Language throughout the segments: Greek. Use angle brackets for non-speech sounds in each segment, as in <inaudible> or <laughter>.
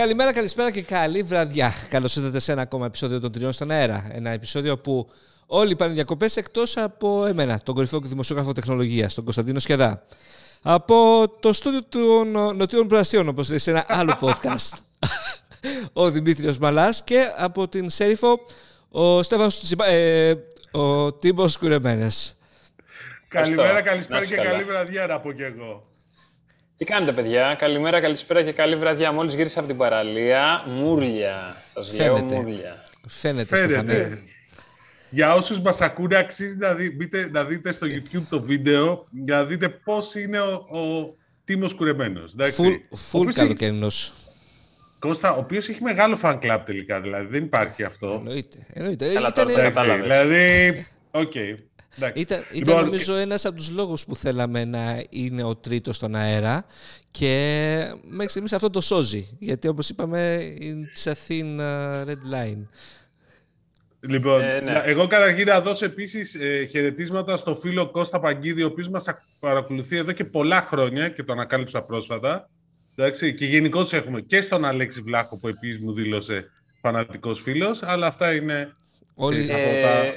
Καλημέρα, καλησπέρα και καλή βραδιά. Καλώς ήρθατε σε ένα ακόμα επεισόδιο των Τριών στον Αέρα. Ένα επεισόδιο που όλοι πάνε διακοπές εκτός από εμένα, τον κορυφαίο και δημοσιογράφο τεχνολογίας, τον Κωνσταντίνο Σκεδά. Από το στούντιο των Νοτιών Πρασιών, όπως λέει σε ένα άλλο podcast, ο Δημήτριος Μαλάς και από την Σέριφο, ο Στέφανος ε, ο Τίμος Κουρεμένες. Καλημέρα, καλησπέρα και καλή βραδιά να πω και εγώ. Τι κάνετε, παιδιά; Καλημέρα, καλησπέρα και καλή βραδιά. Μόλις γύρισα από την παραλία, μούρλια. Σας λέω μούρλια. Φαίνεται, Φαίνεται. Για όσους μας ακούνε, αξίζει να, δει, να δείτε στο YouTube το βίντεο για να δείτε πώς είναι ο, ο Τίμος Κουρεμένος. Φουλ καλοκαιρινός. Κώστα, ο οποίος έχει μεγάλο fan club τελικά, δηλαδή δεν υπάρχει αυτό. Εννοείται. εννοείται. Ήταν... Δηλαδή, ok. Okay. Ήταν, ήταν λοιπόν, νομίζω ένας από τους λόγους που θέλαμε να είναι ο τρίτος στον αέρα και μέχρι στιγμής αυτό το σώζει. Γιατί όπως είπαμε, it's a thin uh, red line. Λοιπόν, ε, ναι. εγώ καταρχήν να δώσω επίσης ε, χαιρετίσματα στο φίλο Κώστα Παγκίδη, ο οποίος μας παρακολουθεί εδώ και πολλά χρόνια και το ανακάλυψα πρόσφατα. Εντάξει, και γενικώς έχουμε και στον Αλέξη Βλάχο που επίσης μου δήλωσε φανατικός φίλος, αλλά αυτά είναι Όλοι... από τα...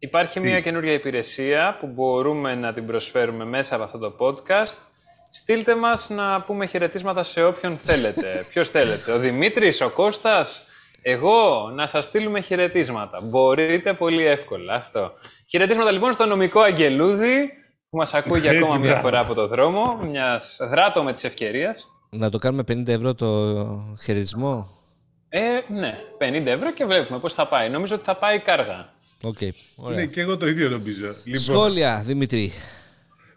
Ναι. Υπάρχει μια καινούργια υπηρεσία που μπορούμε να την προσφέρουμε μέσα από αυτό το podcast. Στείλτε μας να πούμε χαιρετίσματα σε όποιον θέλετε. <laughs> Ποιος θέλετε, ο Δημήτρης, ο Κώστας, εγώ, να σας στείλουμε χαιρετίσματα. Μπορείτε πολύ εύκολα αυτό. Χαιρετίσματα λοιπόν στο νομικό Αγγελούδη, που μας ακούει για ακόμα μια φορά από το δρόμο, μιας δράτω με της ευκαιρίας. Να το κάνουμε 50 ευρώ το χαιρετισμό; Ε, ναι, 50 ευρώ και βλέπουμε πώς θα πάει. Νομίζω ότι θα πάει κάργα. Okay, Ναι, και εγώ το ίδιο νομίζω. Λοιπόν, σχόλια, Δημήτρη.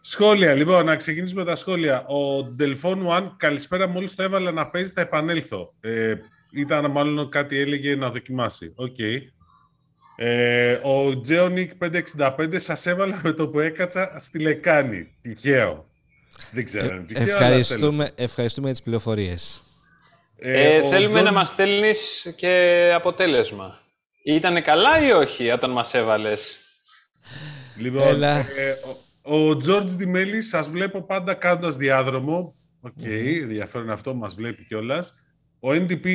Σχόλια, λοιπόν, να ξεκινήσουμε τα σχόλια. Ο Delphone One, καλησπέρα, μόλις το έβαλα να παίζει, θα επανέλθω. Ε, ήταν μάλλον κάτι έλεγε να δοκιμάσει. Ok. Okay. Ε, ο Geonic 565 σας έβαλα με το που έκατσα στη λεκάνη. Τυχαίο. Δεν ξέρω αν τυχαίο, ευχαριστούμε, ευχαριστούμε για τις πληροφορίες. Ε, ε, θέλουμε George... να μας στέλνεις και αποτέλεσμα. Ήτανε καλά ή όχι όταν μας έβαλες; Λοιπόν, ε, ο Τζορτζ Δημέλη σας βλέπω πάντα κάνοντας διάδρομο. Οκέι, okay, mm-hmm. ενδιαφέρον αυτό, μας βλέπει κιόλας. Ο NDP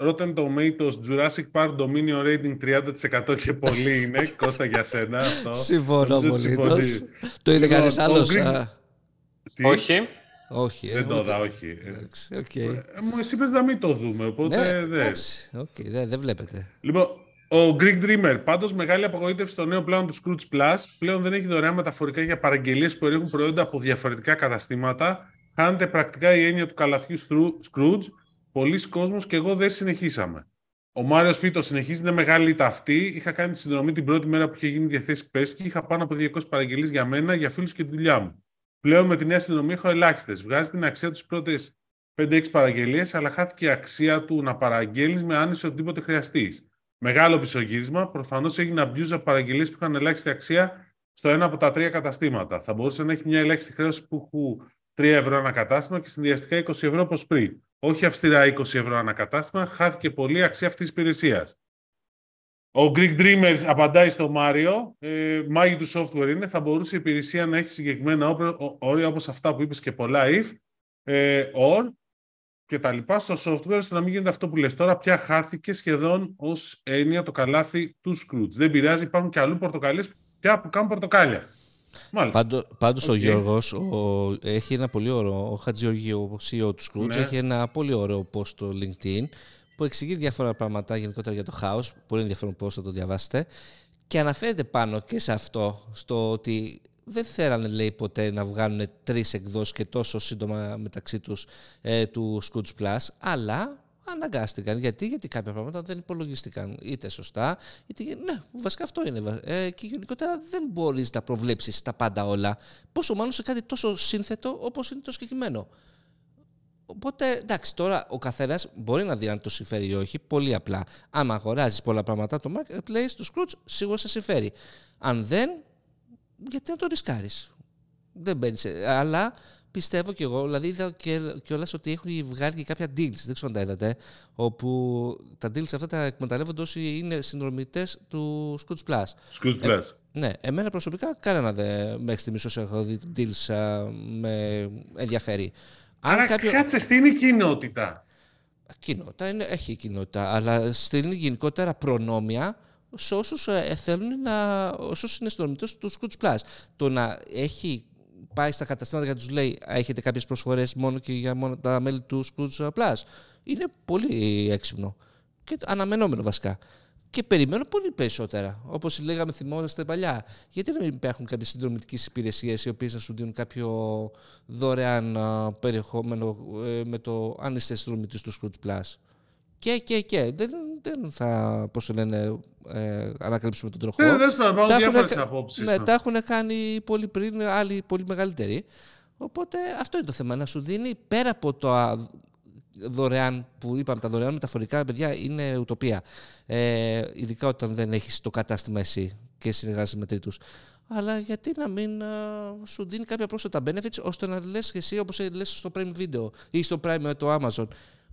Rotten Tomatoes Jurassic Park Dominion Rating 30% και πολύ είναι. <laughs> Κώστα για σένα αυτό. Συμφωνώ πολύ. Το είδε λοιπόν, κανείς άλλος. Όχι. Όχι. Δεν το είδα, όχι. Okay. Μου εσύ πες να μην το δούμε, οπότε ναι, δεν. Εντάξει, δεν, δεν βλέπετε. Λοιπόν, ο Greek Dreamer. Πάντως, μεγάλη απογοήτευση στο νέο πλάνο του Scrooge Plus. Πλέον δεν έχει δωρεάν μεταφορικά για παραγγελίες που περιέχουν προϊόντα από διαφορετικά καταστήματα. Χάνεται πρακτικά η έννοια του καλαθιού Scrooge. Πολλοί κόσμοι και εγώ δεν συνεχίσαμε. Ο Μάριος Πίτος συνεχίζει, είναι μεγάλη ταυτή. Είχα κάνει τη συνδρομή την πρώτη μέρα που είχε γίνει διαθέσεις πέσκη. Είχα πάνω από 200 παραγγελίες για μένα, για φίλους και τη δουλειά μου. Πλέον με τη νέα συνδρομή έχω ελάχιστες. Βγάζει την αξία τους πρώτες 5-6 παραγγελίες, αλλά χάθηκε η αξία του να παραγγέλνεις με άνεση οτιδήποτε χρειαστείς. Μεγάλο πισωγύρισμα. Προφανώς έγινε abuse από παραγγελίες που είχαν ελάχιστη αξία στο ένα από τα τρία καταστήματα. Θα μπορούσε να έχει μια ελάχιστη χρέωση που έχουν 3 ευρώ ένα κατάστημα και συνδυαστικά 20 ευρώ όπως πριν. Όχι αυστηρά 20 ευρώ ένα κατάστημα, χάθηκε πολύ αξία αυτής της υπηρεσίας. Ο Greek Dreamers απαντάει στο Μάριο. Ε, μάγι του software είναι. Θα μπορούσε η υπηρεσία να έχει συγκεκριμένα όρια όπως αυτά που είπες και πολλά if, ε, or, και τα λοιπά στο software, ώστε να μην γίνεται αυτό που λες τώρα, πια χάθηκε σχεδόν ως έννοια το καλάθι του Scrooge. Δεν πειράζει, υπάρχουν και αλλού πορτοκαλίες πια που κάνουν πορτοκάλια. Μάλιστα. Πάντω, πάντως ο Γιώργος ο, έχει ένα πολύ ωραίο, ο Χατζιώργη, ο CEO του Scrooge, ναι. έχει ένα πολύ ωραίο post στο LinkedIn που εξηγεί διάφορα πράγματα γενικότερα για το χάος, πολύ ενδιαφέρον πώς θα το διαβάσετε και αναφέρεται πάνω και σε αυτό, στο ότι δεν θέλανε λέει ποτέ να βγάλουν τρεις εκδόσεις και τόσο σύντομα μεταξύ τους ε, του Scrooge Plus, αλλά αναγκάστηκαν. Γιατί, γιατί κάποια πράγματα δεν υπολογίστηκαν είτε σωστά, είτε. Ναι, βασικά αυτό είναι. Ε, και γενικότερα δεν μπορείς να προβλέψεις τα πάντα όλα. Πόσο μάλλον σε κάτι τόσο σύνθετο όπως είναι το συγκεκριμένο. Οπότε, εντάξει, τώρα ο καθένας μπορεί να δει αν το συμφέρει ή όχι. Πολύ απλά. Αν αγοράζεις πολλά πράγματα το marketplace του Scrooge, σίγουρα σε συμφέρει. Αν δεν, γιατί να το ρισκάρεις. Δεν μπαίνεις. Αλλά πιστεύω κι εγώ, δηλαδή είδα και όλα ότι έχουν βγάλει και κάποια deals, δεν ξέρω αν τα είδατε, όπου τα deals αυτά τα εκμεταλλεύονται όσοι είναι συνδρομητές του Scrooge Plus. Scrooge Plus. Ε, ναι, εμένα προσωπικά κανένα δεν μέχρι στιγμής όσο έχω δει deals α, με ενδιαφέρει. Αν κάποιο... κάτσε, στην είναι η κοινότητα. Κοινότητα είναι, έχει κοινότητα, αλλά στέλνει γενικότερα προνόμια σε όσους ε, θέλουν να, όσους είναι συνδρομητές του Scrooge Plus. Το να έχει πάει στα καταστήματα και τους λέει έχετε κάποιες προσφορές μόνο και για μόνο τα μέλη του Scrooge Plus. Είναι πολύ έξυπνο και αναμενόμενο βασικά. Και περιμένω πολύ περισσότερα. Όπως λέγαμε, θυμόμαστε παλιά. Γιατί δεν υπάρχουν κάποιες συνδρομητικές υπηρεσίες οι οποίες να σου δίνουν κάποιο δωρεάν περιεχόμενο ε, με το αν είστε συνδρομητής του Scrooge Plus; Και, και, και. Δεν, δεν θα, πώς το λένε, ε, ανακαλύψουμε τον τροχό. Ναι, δεν θα υπάρχουν διάφορες απόψεις. Ναι, τα έχουν κάνει πολύ πριν, άλλοι πολύ μεγαλύτεροι. Οπότε αυτό είναι το θέμα, να σου δίνει πέρα από το δωρεάν που είπαμε, τα δωρεάν μεταφορικά, παιδιά, είναι ουτοπία. Ε, ειδικά όταν δεν έχεις το κατάστημα εσύ και συνεργάζεσαι με τρίτους. Αλλά γιατί να μην σου δίνει κάποια πρόσθετα benefits ώστε να λες και εσύ όπως λες στο Prime Video ή στο Prime με το Amazon.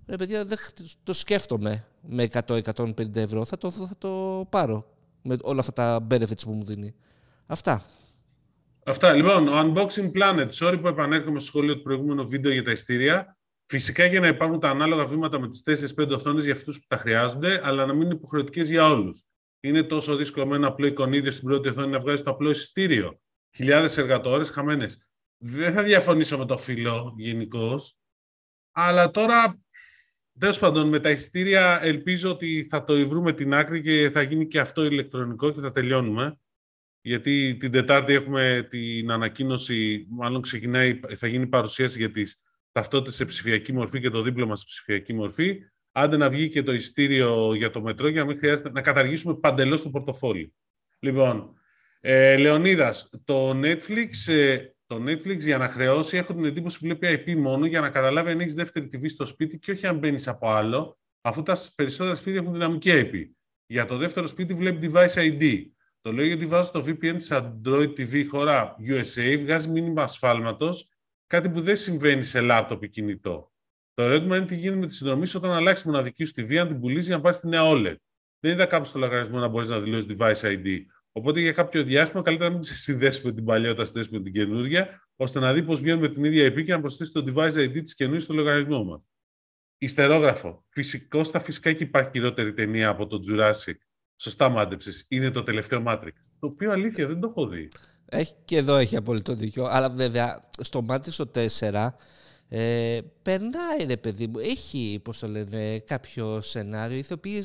Ρε παιδιά, δεν το σκέφτομαι με 100-150 ευρώ. Θα το, θα το πάρω με όλα αυτά τα benefits που μου δίνει. Αυτά. Αυτά. Λοιπόν, ο Unboxing Planet. Sorry που επανέρχομαι στο σχόλιο του προηγούμενου βίντεο για τα ειστήρια. Φυσικά για να υπάρχουν τα ανάλογα βήματα με τις 4-5 οθόνες για αυτούς που τα χρειάζονται, αλλά να μην είναι υποχρεωτικές για όλους. Είναι τόσο δύσκολο με ένα απλό εικονίδιο στην πρώτη οθόνη να βγάζει το απλό εισιτήριο. Χιλιάδες εργατόρες χαμένες. Δεν θα διαφωνήσω με το φίλο γενικώς, αλλά τώρα Τέλος πάντων, με τα εισιτήρια ελπίζω ότι θα το βρούμε την άκρη και θα γίνει και αυτό ηλεκτρονικό και θα τελειώνουμε. Γιατί την Τετάρτη έχουμε την ανακοίνωση, μάλλον ξεκινάει, θα γίνει παρουσίαση για τις ταυτότητες σε ψηφιακή μορφή και το δίπλωμα σε ψηφιακή μορφή. Άντε να βγει και το εισιτήριο για το μετρό για να μην χρειάζεται να καταργήσουμε παντελώς το πορτοφόλι. Λοιπόν, ε, Λεωνίδας, το Netflix ε, το Netflix για να χρεώσει, έχω την εντύπωση βλέπει IP μόνο για να καταλάβει αν έχεις δεύτερη TV στο σπίτι και όχι αν μπαίνεις από άλλο, αφού τα περισσότερα σπίτια έχουν δυναμική IP. Για το δεύτερο σπίτι βλέπει device ID. Το λέω γιατί βάζω το VPN της Android TV χώρα USA, βγάζει μήνυμα ασφάλματος, κάτι που δεν συμβαίνει σε λάπτοπ ή κινητό. Το ερώτημα είναι τι γίνεται με τη συνδρομή όταν αλλάξει μοναδική σου TV, αν την πουλήσεις για να πάρεις τη νέα OLED. Δεν είδα κάπου στο λογαριασμό να μπορείς να δηλώσεις device ID. Οπότε για κάποιο διάστημα καλύτερα να μην σε συνδέσει με την παλιά όταν συνδέσει με την καινούργια, ώστε να δει πώς βγαίνουν με την ίδια IP και να προσθέσει το device ID της καινούργια στο λογαριασμό μας. Ιστερόγραφο. Φυσικό στα φυσικά και υπάρχει χειρότερη ταινία από το Jurassic. Σωστά μάντεψε. Είναι το τελευταίο Matrix. Το οποίο αλήθεια δεν το έχω δει. Έχει, και εδώ έχει απόλυτο δίκιο. Αλλά βέβαια στο Matrix το 4 ε, περνάει ρε παιδί μου. Έχει, πώς το λένε, κάποιο σενάριο. Οι ηθοποιοί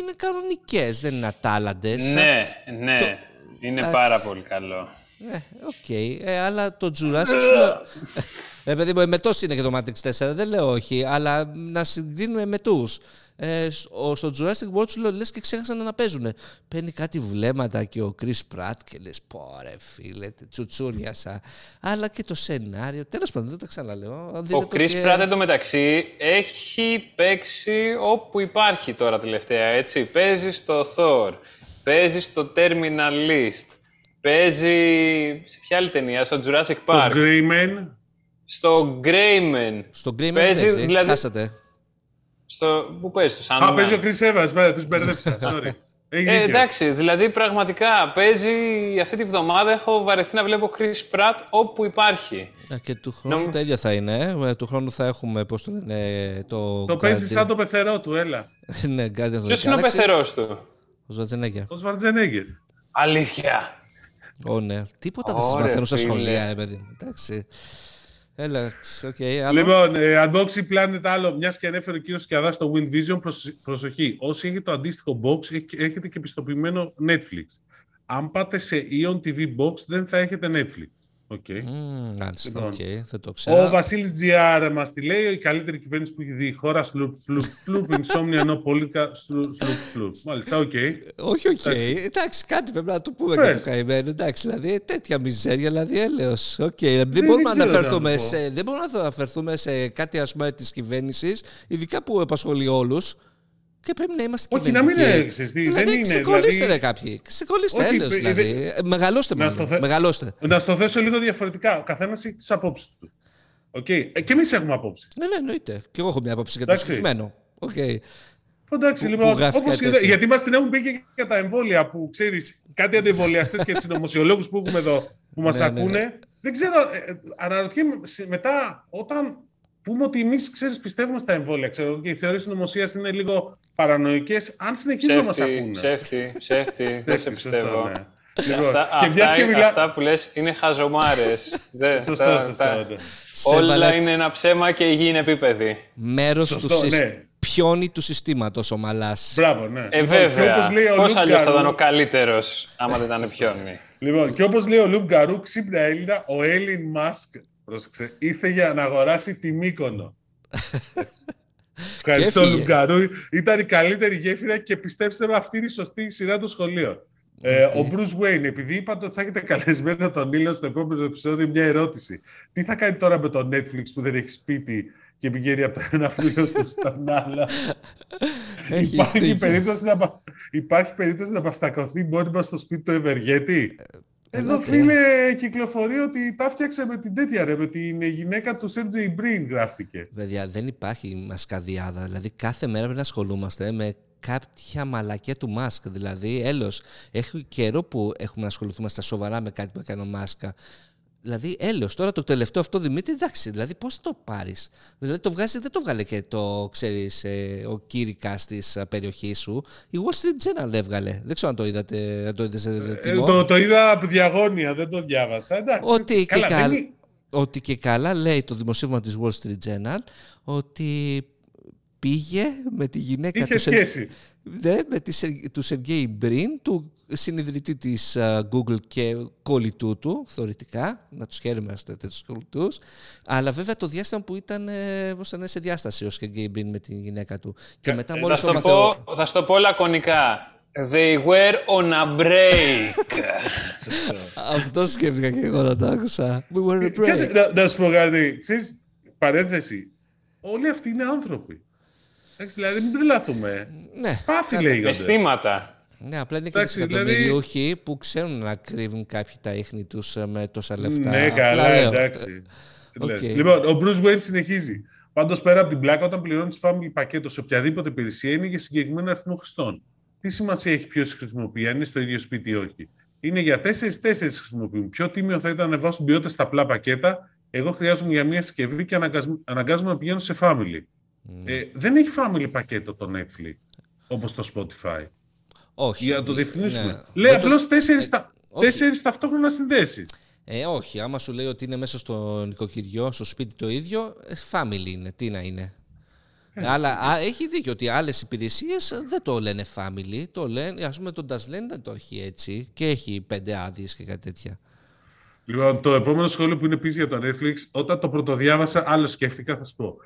είναι κανονικές, δεν είναι ατάλλαντες. Ναι, ναι. Το... Είναι πάρα πολύ καλό. Ναι, οκ. Okay. Ε, αλλά το Jurassic σου <laughs> λέω... Ε, παιδί μου, με είναι και το Matrix 4, δεν λέω όχι, αλλά να συγκρίνουμε με τους ε, στο Jurassic World σου λέω λες και ξέχασαν να παίζουν. Παίρνει κάτι βλέμματα και ο Chris Pratt και λες πόρε φίλε, τσουτσούριασα. Αλλά και το σενάριο, τέλος πάντων δεν το ξαναλέω. Ο Chris και... Pratt εντωμεταξύ έχει παίξει όπου υπάρχει τώρα τελευταία, έτσι. Παίζει στο Thor, παίζει στο Terminal List, παίζει σε ποια άλλη ταινία, στο Jurassic Park. Στο Greyman. Στο Greyman. Στο Greyman παίζει, δηλαδή... χάσατε. Στο... Πού παίζει, στο Sandman. Α, παίζει ο Chris Evans, ναι, τους μπερδέψα, <laughs> sorry. Ε, εντάξει, δηλαδή πραγματικά παίζει αυτή τη βδομάδα έχω βαρεθεί να βλέπω Chris Pratt όπου υπάρχει. Α, και του χρόνου Νομ... τα ίδια θα είναι. Ε, του χρόνου θα έχουμε, πώς το λένε, το... Το παίζει σαν το πεθερό του, έλα. <laughs> ναι, Guardians Ποιος είναι ο πεθερός του; Ο Σβαρτζενέγκερ. Ο Σβαρτζενέγκερ. Αλήθεια. Ω, ναι. Τίποτα δεν σας μαθαίνω στα σχολεία, ρε παιδί. Εντάξει. Έλα, okay, Λοιπόν, ε, unboxing planet άλλο, μιας και ανέφερε ο κύριος Σκιαδάς στο Wind Vision, προσοχή. Όσοι έχετε το αντίστοιχο box, έχετε και πιστοποιημένο Netflix. Αν πάτε σε Ion TV Box, δεν θα έχετε Netflix. Okay. Mm, λοιπόν, okay, θα το ξέρω. Ο Βασίλης Τζιάρ μας τη λέει: Η καλύτερη κυβέρνηση που έχει δει η χώρα. Σλουπ, σλουπ, σλουπ, insomnia, ενώ πολίκα. Σλουπ, σλουπ. Μάλιστα, οκ. Okay. Όχι, οκ. Okay. Εντάξει. κάτι πρέπει να το πούμε για το καημένο. Εντάξει, δηλαδή τέτοια μιζέρια, δηλαδή έλεος. Okay. Δεν, μπορούμε να αναφερθούμε σε, δεν μπορούμε να αναφερθούμε σε κάτι ας πούμε της κυβέρνησης, ειδικά που απασχολεί όλους. Και πρέπει να είμαστε Όχι, να μην έξι. Δηλαδή, δεν είναι. Ξεκολλήστε δηλαδή... ρε κάποιοι. Ξεκολλήστε έλεος, δηλαδή. Ε, μεγαλώστε να στο θε... μεγαλώστε. Να στο θέσω λίγο διαφορετικά. Ο καθένας έχει τις απόψεις του. Okay. Ε, και εμείς έχουμε απόψεις. Ναι, ναι, εννοείται. Και εγώ έχω μια απόψη για το συγκεκριμένο. Okay. Εντάξει, λοιπόν, όπως, γιατί μας την έχουν πει και για τα εμβόλια που ξέρεις, κάτι αντιεμβολιαστές και συνωμοσιολόγους που έχουμε εδώ που μας ναι, ναι, ακούνε. Ναι. Δεν ξέρω, ε, ε, αναρωτιέμαι μετά, όταν πούμε ότι εμείς πιστεύουμε στα εμβόλια. Ξέρω, και οι θεωρίες συνωμοσίας είναι λίγο παρανοϊκές. Αν συνεχίζουν να μας ακούνε. Ψεύτη, ψεύτη. δεν σε πιστεύω. Ναι. Λοιπόν, αυτά, και αυτά, και μιλά... αυτά που λες είναι χαζομάρες. σωστό, σωστό. Ναι. Όλα είναι ένα ψέμα και η γη είναι επίπεδη. Μέρος του ναι. πιόνι του συστήματος ο Μαλάς. Μπράβο, ναι. Ε, λοιπόν, βέβαια. Πώς αλλιώς θα ήταν ο καλύτερος άμα δεν ήταν πιόνι. Λοιπόν, και όπως λέει ο Λουκ Γκαρού, ξύπνα Έλληνα, ο Έλλην Μάσκ, πρόσεξε, ήρθε για να αγοράσει τη Μύκονο. <laughs> Ευχαριστώ, Λουγκαρού. Ήταν η καλύτερη γέφυρα και πιστέψτε με, αυτή είναι η σωστή σειρά των σχολείων. Ε, ο Bruce Wayne, επειδή είπατε ότι θα έχετε καλεσμένο τον Ήλιο στο επόμενο επεισόδιο, μια ερώτηση. Τι θα κάνει τώρα με το Netflix που δεν έχει σπίτι και πηγαίνει από το ένα φίλο του στον άλλο; <laughs> υπάρχει, περίπτωση να, υπάρχει περίπτωση να παστακωθεί μόνιμα στο σπίτι του Ευεργέτη; Ε, Εδώ, φίλε, κυκλοφορεί ότι τα φτιάξε με την τέτοια ρε, με την γυναίκα του Σέρτζεϊ Μπριν γράφτηκε. Βέβαια, δεν υπάρχει μασκαδιάδα. Δηλαδή, κάθε μέρα πρέπει να ασχολούμαστε με κάποια μαλακία του Μάσκ. Δηλαδή, έλος, έχει καιρό που έχουμε να ασχοληθούμε στα σοβαρά με κάτι που έκανε ο Μάσκα. Δηλαδή, έλεος. Τώρα το τελευταίο αυτό Δημήτρη, εντάξει, δηλαδή πώς θα το πάρεις; Δηλαδή το βγάζει, δεν το βγάλε και το, ξέρεις, ε, ο κήρυκας της περιοχής σου. Η Wall Street Journal έβγαλε. Δεν ξέρω αν το είδατε, αν το είδες ε, ε το, το είδα από διαγώνια, δεν το διάβασα. Εντάξει, ότι, καλά, και καλά, ότι και καλά λέει το δημοσίευμα της Wall Street Journal ότι πήγε με τη γυναίκα Είχε τους, σχέση. Ναι, με τη, του Σεργέη Μπριν, του συνειδητή της Google και κολλητού του, θεωρητικά, να τους χαίρεμαστε τέτοιους κολλητούς, αλλά βέβαια το διάστημα που ήταν, ε, ήταν σε διάσταση ο Σεργέη Μπριν με τη γυναίκα του. Και μετά ε, μόλις θα, το πω, θα στο πω λακωνικά. They were on a break. <laughs> Αυτό σκέφτηκα και εγώ να το άκουσα. We were on a break. Να, να σου πω κάτι. Ξέρεις, παρένθεση. Όλοι αυτοί είναι άνθρωποι. Εντάξει, δηλαδή μην τρελαθούμε. Ναι. Πάθη λέγονται. Αισθήματα. Ναι, απλά είναι και οι εκατομμυριούχοι δηλαδή... που ξέρουν να κρύβουν κάποιοι τα ίχνη τους ε, με τόσα λεφτά. Ναι, καλά, εντάξει. Okay. Λοιπόν, ο Bruce Wayne συνεχίζει. Πάντως, πέρα από την πλάκα, όταν πληρώνει family πακέτο σε οποιαδήποτε υπηρεσία, είναι για συγκεκριμένο αριθμό χρηστών. Τι σημασία έχει ποιος χρησιμοποιεί, αν είναι στο ίδιο σπίτι ή όχι; Είναι για τέσσερι-τέσσερι χρησιμοποιούν. Πιο τίμιο θα ήταν να βάζω την ποιότητα στα απλά πακέτα. Εγώ χρειάζομαι για μια συσκευή και αναγκάζομαι να πηγαίνω σε family. Ε, δεν έχει family πακέτο το Netflix, όπως το Spotify. Όχι. Για να το διευκρινίσουμε. Ναι. Λέει απλώ απλώς τέσσερις, τα... τέσσερις ταυτόχρονα συνδέσεις. Ε, όχι. Άμα σου λέει ότι είναι μέσα στο νοικοκυριό, στο σπίτι το ίδιο, ε, family είναι. Τι να είναι. Ε. Αλλά α, έχει δίκιο ότι άλλες υπηρεσίες δεν το λένε family. Το λένε, ας πούμε, το Daslen δεν το έχει έτσι και έχει πέντε άδειες και κάτι τέτοια. Λοιπόν, το επόμενο σχόλιο που είναι επίσης για το Netflix, όταν το πρωτοδιάβασα, άλλο σκέφτηκα, θα σου πω.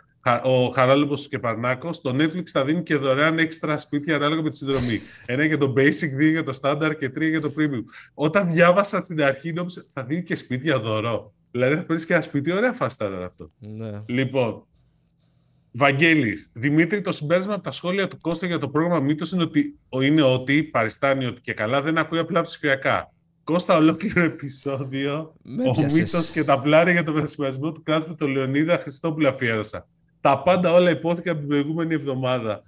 Ο Χαράλομπο και Παρνάκος, το Netflix θα δίνει και δωρεάν έξτρα σπίτια ανάλογα με τη συνδρομή. Ένα για το Basic, δύο για το Standard και τρία για το Premium. Όταν διάβασα στην αρχή, νόμιζα θα δίνει και σπίτια δωρό. Δηλαδή θα παίρνεις και ένα σπίτι, ωραία φάστα αυτό. Ναι. Λοιπόν, Βαγγέλης, Δημήτρη, το συμπέρασμα από τα σχόλια του Κώστα για το πρόγραμμα Μύτος είναι ότι, είναι ότι παριστάνει ότι και καλά δεν ακούει απλά ψηφιακά. Κώστα ολόκληρο επεισόδιο, ο Μύτος και τα πλάρια για το μετασχηματισμό του κράτου με τον Λεωνίδα Χριστόπουλο αφιέρωσα. Τα πάντα όλα υπόθηκαν την προηγούμενη εβδομάδα.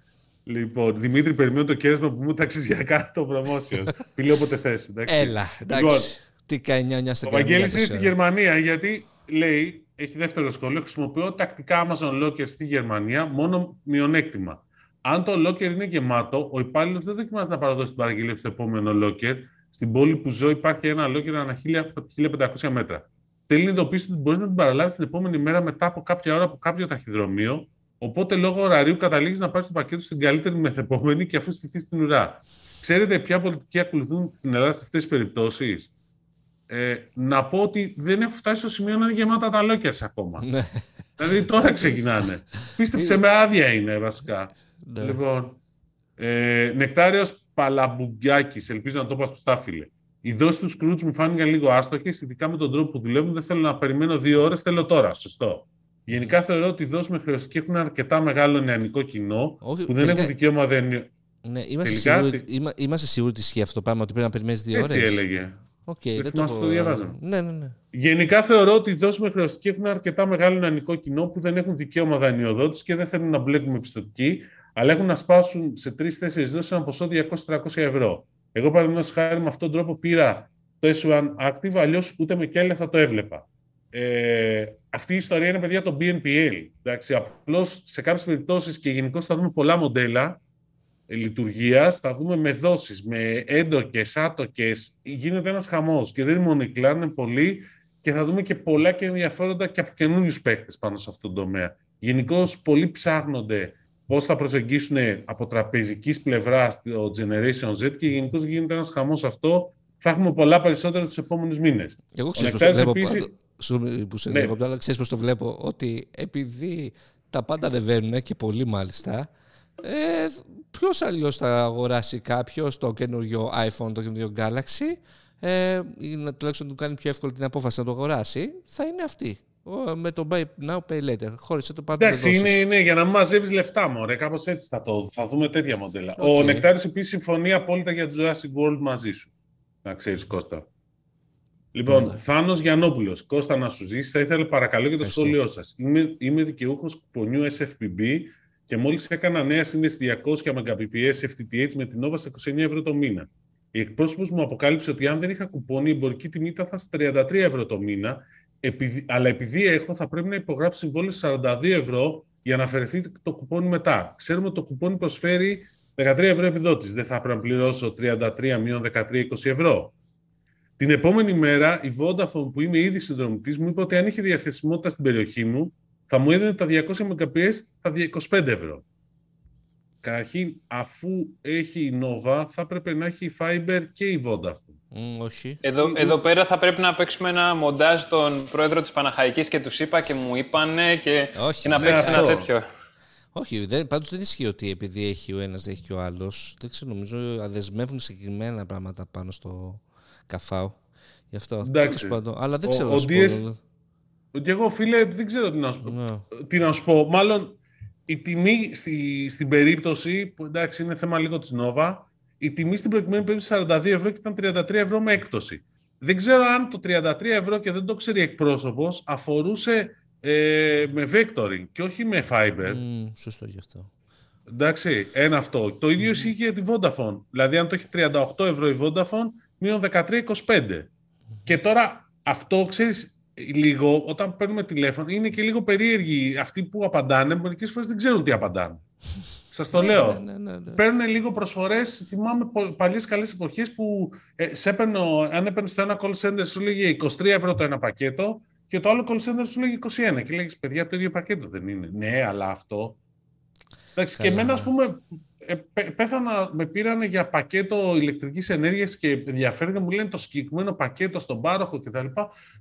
Λοιπόν, Δημήτρη, περιμένω το κέρδισμα που μου τάξεις για κάτω το promotion. Φίλε, όποτε θες, Έλα, εντάξει. Λοιπόν, Τι κάνει Ο Βαγγέλης είναι στη Γερμανία, γιατί λέει, έχει δεύτερο σχόλιο, χρησιμοποιώ τακτικά Amazon Locker στη Γερμανία, μόνο μειονέκτημα. Αν το locker είναι γεμάτο, ο υπάλληλος δεν δοκιμάζει να παραδώσει την παραγγελία στο επόμενο locker, στην πόλη που ζω υπάρχει ένα λόγκερ ανά 1500 μέτρα. Θέλει να ειδοποιήσει ότι μπορείς να την παραλάβεις την επόμενη μέρα μετά από κάποια ώρα από κάποιο ταχυδρομείο. Οπότε λόγω ωραρίου καταλήγεις να πάρεις το πακέτο στην καλύτερη μεθεπόμενη και αφού στηθείς στην ουρά. Ξέρετε ποια πολιτική ακολουθούν στην Ελλάδα σε αυτές τις περιπτώσεις; Ε, να πω ότι δεν έχω φτάσει στο σημείο να είναι γεμάτα τα λόγκερ ακόμα. Ναι. δηλαδή τώρα ξεκινάνε. Πίστεψε με άδεια είναι βασικά. Ναι. Λοιπόν, ε, Νεκτάριος Παλαμπουγκιάκης, ελπίζω να το πω σωστά φίλε. Οι δόσεις του Σκρούτ μου φάνηκαν λίγο άστοχες, ειδικά με τον τρόπο που δουλεύουν. Δεν θέλω να περιμένω δύο ώρες, θέλω τώρα. Σωστό. Γενικά θεωρώ ότι οι δόσεις με χρεωστική έχουν αρκετά μεγάλο νεανικό κοινό Όχι, που δεν τελικά... έχουν δικαίωμα. Δεν... Ναι, είμαστε, τελικά... σίγουροι, είμαστε σίγουροι ότι ισχύει αυτό το πράγμα, ότι πρέπει να περιμένεις δύο ώρες; Έτσι έλεγε. Okay, δεν, το, το διαβάζω. Ναι, ναι, ναι. Γενικά θεωρώ ότι οι δόσεις με χρεωστική έχουν αρκετά μεγάλο νεανικό κοινό που δεν έχουν δικαίωμα δανειοδότηση και δεν θέλουν να μπλέκουν με πιστοτική αλλά έχουν να σπάσουν σε τρει-τέσσερι δόσεις ένα ποσό 200-300 ευρώ. Εγώ, παραδείγματος χάρη, με αυτόν τον τρόπο πήρα το S1 Active, αλλιώς ούτε με κέλια θα το έβλεπα. Ε, αυτή η ιστορία είναι παιδιά το BNPL. Εντάξει, απλώς σε κάποιες περιπτώσεις και γενικώ θα δούμε πολλά μοντέλα ε, λειτουργίας, θα δούμε με δόσεις, με έντοκες, άτοκες, γίνεται ένας χαμός και δεν είναι μόνο οι είναι πολλοί και θα δούμε και πολλά και ενδιαφέροντα και από καινούριους παίχτες πάνω σε αυτόν τον τομέα. Γενικώς πολλοί ψάχνονται πώς θα προσεγγίσουν από τραπεζικής πλευράς το Generation Z και γενικώς γίνεται ένας χαμός αυτό. Θα έχουμε πολλά περισσότερα τους επόμενους μήνες. Εγώ ξέρω πώς το βλέπω. Επίσης... που σε ναι. αλλά ξέρεις πώς το βλέπω. Ότι επειδή τα πάντα ανεβαίνουν και πολύ μάλιστα, ε, ποιος αλλιώς θα αγοράσει κάποιος το καινούριο iPhone, το καινούριο Galaxy, ε, ή να τουλάχιστον του κάνει πιο εύκολη την απόφαση να το αγοράσει, θα είναι αυτή με το buy now, pay later. Χώρισε το πάντο. Εντάξει, είναι, είναι, για να μαζεύεις λεφτά, μωρέ. Κάπως έτσι θα το θα δούμε τέτοια μοντέλα. Okay. Ο Νεκτάρης επίσης συμφωνεί απόλυτα για το Jurassic World μαζί σου. Να ξέρεις, Κώστα. Λοιπόν, mm. Θάνος Γιαννόπουλος, Κώστα να σου ζήσει, θα ήθελα παρακαλώ για το σχόλιο σας. Είμαι, είμαι δικαιούχος κουπονιού SFPB και μόλις έκανα νέα σύνδεση 200 Mbps FTTH με την Nova σε 29 ευρώ το μήνα. Η εκπρόσωπος μου αποκάλυψε ότι αν δεν είχα κουπόνι, η εμπορική τιμή ήταν 33 ευρώ το μήνα επειδή, αλλά επειδή έχω, θα πρέπει να υπογράψω συμβόλαιο 42 ευρώ για να αφαιρεθεί το κουπόνι μετά. Ξέρουμε ότι το κουπόνι προσφέρει 13 ευρώ επιδότηση. Δεν θα πρέπει να πληρώσω 33 μείον 13, 20 ευρώ. Την επόμενη μέρα η Vodafone που είμαι ήδη συνδρομητής μου είπε ότι αν είχε διαθεσιμότητα στην περιοχή μου θα μου έδινε τα 200 Mbps τα 25 ευρώ. Καταρχήν, αφού έχει η Nova, θα πρέπει να έχει η Fiber και η Vodafone. Mm, όχι. Εδώ, εδώ πέρα θα πρέπει να παίξουμε ένα μοντάζ τον πρόεδρο της Παναχαϊκής και τους είπα και μου είπανε και, όχι, και να ναι, παίξει ένα τέτοιο. Όχι, δεν, πάντως δεν ισχύει ότι επειδή έχει ο ένας δεν έχει και ο άλλος. Δεν ξέρω, νομίζω αδεσμεύουν συγκεκριμένα πράγματα πάνω στο καφάο. Γι' αυτό. Εντάξει. Πάντων, αλλά δεν ξέρω. Ο, ο, και εγώ φίλε δεν ξέρω τι να σου πω. Ναι. Τι να σου πω. Μάλλον η τιμή στη, στην περίπτωση, που εντάξει είναι θέμα λίγο της Nova, η τιμή στην προηγουμένη περίπτωση 42 ευρώ και ήταν 33 ευρώ με έκπτωση. Δεν ξέρω αν το 33 ευρώ και δεν το ξέρει εκπρόσωπος αφορούσε ε, με vectoring και όχι με fiber. Mm, σωστό γι' αυτό. Εντάξει, ένα αυτό. Το ίδιο ισχύει και για τη Vodafone. Δηλαδή, αν το έχει 38 ευρώ η Vodafone, μείον 13,25. Και τώρα αυτό, ξέρεις, λίγο, όταν παίρνουμε τηλέφωνο, είναι και λίγο περίεργοι αυτοί που απαντάνε. Μερικές φορές δεν ξέρουν τι απαντάνε. Σας το ναι, λέω. Ναι, ναι, ναι, Παίρνουν λίγο προσφορές. Θυμάμαι παλιές καλές εποχές που ε, σε έπαιρνω, αν έπαιρνες το ένα call center, σου λέγε 23 ευρώ το ένα πακέτο και το άλλο call center σου λέγε 21. Και λέγε, παιδιά, το ίδιο πακέτο δεν είναι. Ναι, αλλά αυτό. Εντάξει, και εμένα, ας πούμε, ε, πέθανα, με πήρανε για πακέτο ηλεκτρικής ενέργειας και ενδιαφέρον μου λένε το συγκεκριμένο πακέτο στον πάροχο κτλ.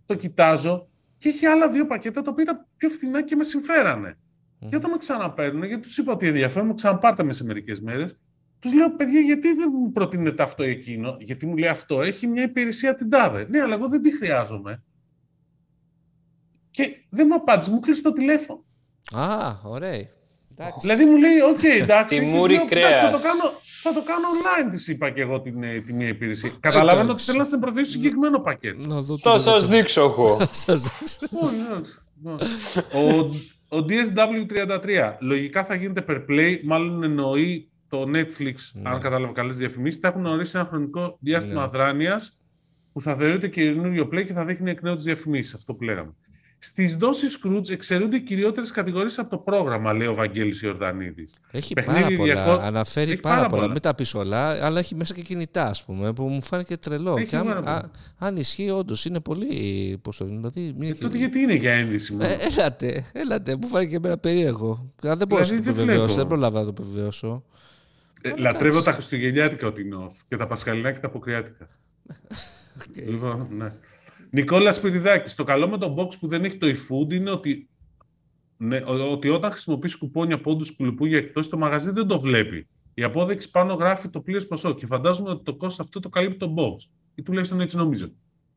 Το κοιτάζω και έχει άλλα δύο πακέτα τα οποία ήταν πιο φθηνά και με συμφέρανε. Mm. Και όταν με ξαναπαίρνουν, γιατί τους είπα ότι ενδιαφέρον, μου ξαναπάρτε με σε μερικές μέρες, τους λέω, παιδιά, γιατί δεν μου προτείνετε αυτό ή εκείνο, γιατί μου λέει αυτό, έχει μια υπηρεσία την τάδε. Ναι, αλλά εγώ δεν τη χρειάζομαι. Και δεν μου απάντησε, μου κλείσει το τηλέφωνο. Α, ωραία. Εντάξει. Δηλαδή μου λέει, οκ, okay, εντάξει, <laughs> Τιμούρι κρέας. θα, το κάνω, θα το κάνω online, της είπα και εγώ την, ε, τη μία υπηρεσία. Καταλαβαίνω ότι θέλω να σε προτείνω συγκεκριμένο πακέτο. <laughs> Θα σας δείξω εγώ. <laughs> Ο DSW33, λογικά θα γίνεται per play, μάλλον εννοεί το Netflix, ναι. αν κατάλαβα καλές διαφημίσεις, θα έχουν ορίσει ένα χρονικό διάστημα ναι. δράνειας που θα θεωρείται καινούριο play και θα δείχνει εκ νέου τις διαφημίσεις, αυτό που λέγαμε. Στις δόσεις Scrooge εξαιρούνται οι κυριότερες κατηγορίες από το πρόγραμμα, λέει ο Βαγγέλης Ιορδανίδης. Έχει πάρα πολλά. Αναφέρει πάρα, πάρα, πολλά. Μην τα πεις όλα, αλλά έχει μέσα και κινητά, ας πούμε, που μου φάνηκε τρελό. και αν, α, αν ισχύει, όντως είναι πολύ. Πώ το λένε, δηλαδή. Ε, τότε γιατί είναι για ένδυση μόνο; Ε, έλατε, έλατε, μου φάνηκε εμένα περίεργο. Δεν μπορώ δηλαδή, να το επιβεβαιώσω, δεν προλάβα να το επιβεβαιώσω. Ε, λατρεύω τα Χριστουγεννιάτικα ότι είναι off και τα Πασχαλινά και τα Αποκριάτικα. <laughs> okay. Λοιπόν, ναι. Νικόλας Σπυριδάκης, το καλό με το box που δεν έχει το e-food είναι ότι, ναι, ότι όταν χρησιμοποιήσει κουπόνια πόντου κουλουπού για εκτός, το μαγαζί δεν το βλέπει. Η απόδειξη πάνω γράφει το πλήρες ποσό και φαντάζομαι ότι το κόστο αυτό το καλύπτει το box. Ή τουλάχιστον έτσι νομίζω.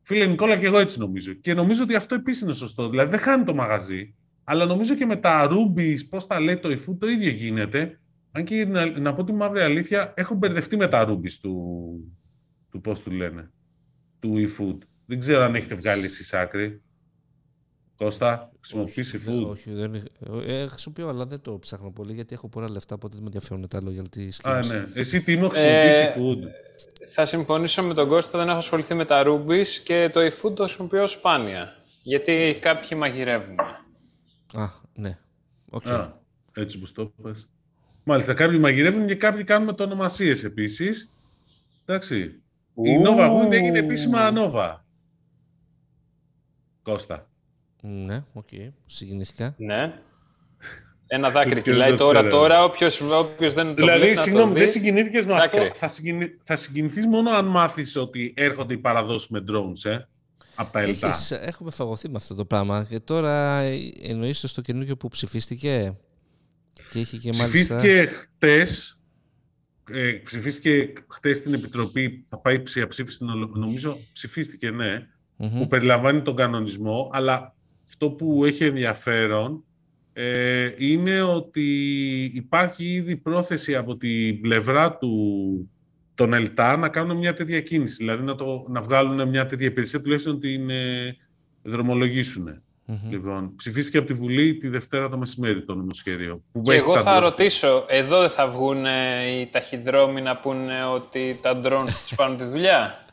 Φίλε Νικόλα, και εγώ έτσι νομίζω. Και νομίζω ότι αυτό επίσης είναι σωστό. Δηλαδή δεν χάνει το μαγαζί, αλλά νομίζω και με τα Rubies, πώς τα λέει το eFood, το ίδιο γίνεται. Αν και να, να πω τη μαύρη αλήθεια, έχω μπερδευτεί με τα Rubies του, του πώς του λένε, του eFood. Δεν ξέρω αν έχετε βγάλει εσείς άκρη. Κώστα, χρησιμοποιήσει food. Όχι, δεν ε, χρησιμοποιώ, αλλά δεν το ψάχνω πολύ γιατί έχω πολλά λεφτά, οπότε δεν με ενδιαφέρουν τα λόγια της Α, ναι. Εσύ τι μου χρησιμοποιήσει ε, food. Θα συμφωνήσω με τον Κώστα, δεν έχω ασχοληθεί με τα Rubies και το eFood το χρησιμοποιώ σπάνια. Γιατί κάποιοι μαγειρεύουν. Α, ναι. Okay. Α, έτσι που το πες. Μάλιστα, κάποιοι μαγειρεύουν και κάποιοι κάνουν μετονομασίες επίσης. Εντάξει. Η Nova Wind έγινε επίσημα Nova. Κώστα. Ναι, οκέι. Okay. Συγκινήθηκα. Ναι. Ένα δάκρυ κυλάει τώρα, τώρα, όποιος, όποιος δεν το Δηλαδή, συγγνώμη, δεν συγκινήθηκες με αυτό. Θα, συγκινη... θα συγκινηθείς μόνο αν μάθεις ότι έρχονται οι παραδόσεις με drones, ε. Από τα Έχεις, έχουμε φαγωθεί με αυτό το πράγμα. Και τώρα εννοείς στο καινούργιο που ψηφίστηκε; Και είχε και ψηφίστηκε μάλιστα... χτες. Ε, ψηφίστηκε χτες στην Επιτροπή. Θα πάει ψηφίστηκε, νομίζω. Ψηφίστηκε, ναι. Που περιλαμβάνει τον κανονισμό. Αλλά αυτό που έχει ενδιαφέρον ε, είναι ότι υπάρχει ήδη πρόθεση από την πλευρά του των ΕΛΤΑ να κάνουν μια τέτοια κίνηση, δηλαδή να, το, να βγάλουν μια τέτοια υπηρεσία, τουλάχιστον την ε, δρομολογήσουν. Λοιπόν, ψηφίστηκε από τη Βουλή τη Δευτέρα το μεσημέρι το νομοσχέδιο. Που και εγώ θα ρωτήσω, εδώ δεν θα βγουν οι ταχυδρόμοι να πούνε ότι τα ντρόν <laughs> τους πάρουν τη δουλειά;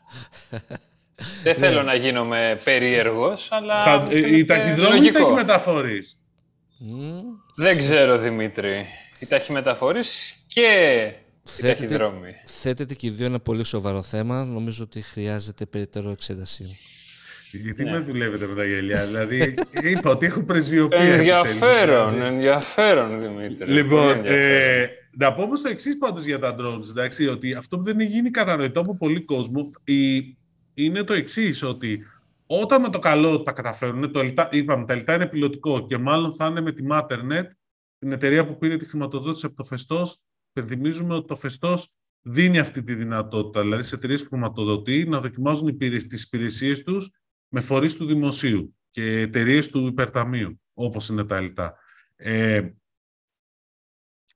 Δεν θέλω ναι. να γίνομαι περίεργος, αλλά... Τα, οι ταχυδρόμοι ή ταχυμεταφορείς. Δεν ξέρω, Δημήτρη. Οι ταχυμεταφορείς και θέτεται, οι ταχυδρόμοι. Θέτεται και οι δύο ένα πολύ σοβαρό θέμα. Νομίζω ότι χρειάζεται περαιτέρω εξέταση. Γιατί ναι. με δουλεύετε με τα γελιά, δηλαδή είπα ότι έχω πρεσβειοποιεί. Ενδιαφέρον, δηλαδή. ενδιαφέρον Δημήτρη. Λοιπόν, ε, να πω όμως το εξής πάντως για τα drones, εντάξει, ότι αυτό που δεν έχει γίνει κατανοητό από πολλοί κόσμο η, είναι το εξής ότι όταν με το καλό τα καταφέρουν, το ΕΛΤΑ, είπαμε, τα ΕΛΤΑ είναι πιλωτικό και μάλλον θα είναι με τη Maternet, την εταιρεία που πήρε τη χρηματοδότηση από το Φεστός, Πενθυμίζουμε ότι το Φεστός δίνει αυτή τη δυνατότητα, δηλαδή σε εταιρείες που χρηματοδοτεί, να δοκιμάζουν τις υπηρεσίες τους με φορείς του δημοσίου και εταιρείες του υπερταμείου, όπως είναι τα ΕΛΤΑ. Ε,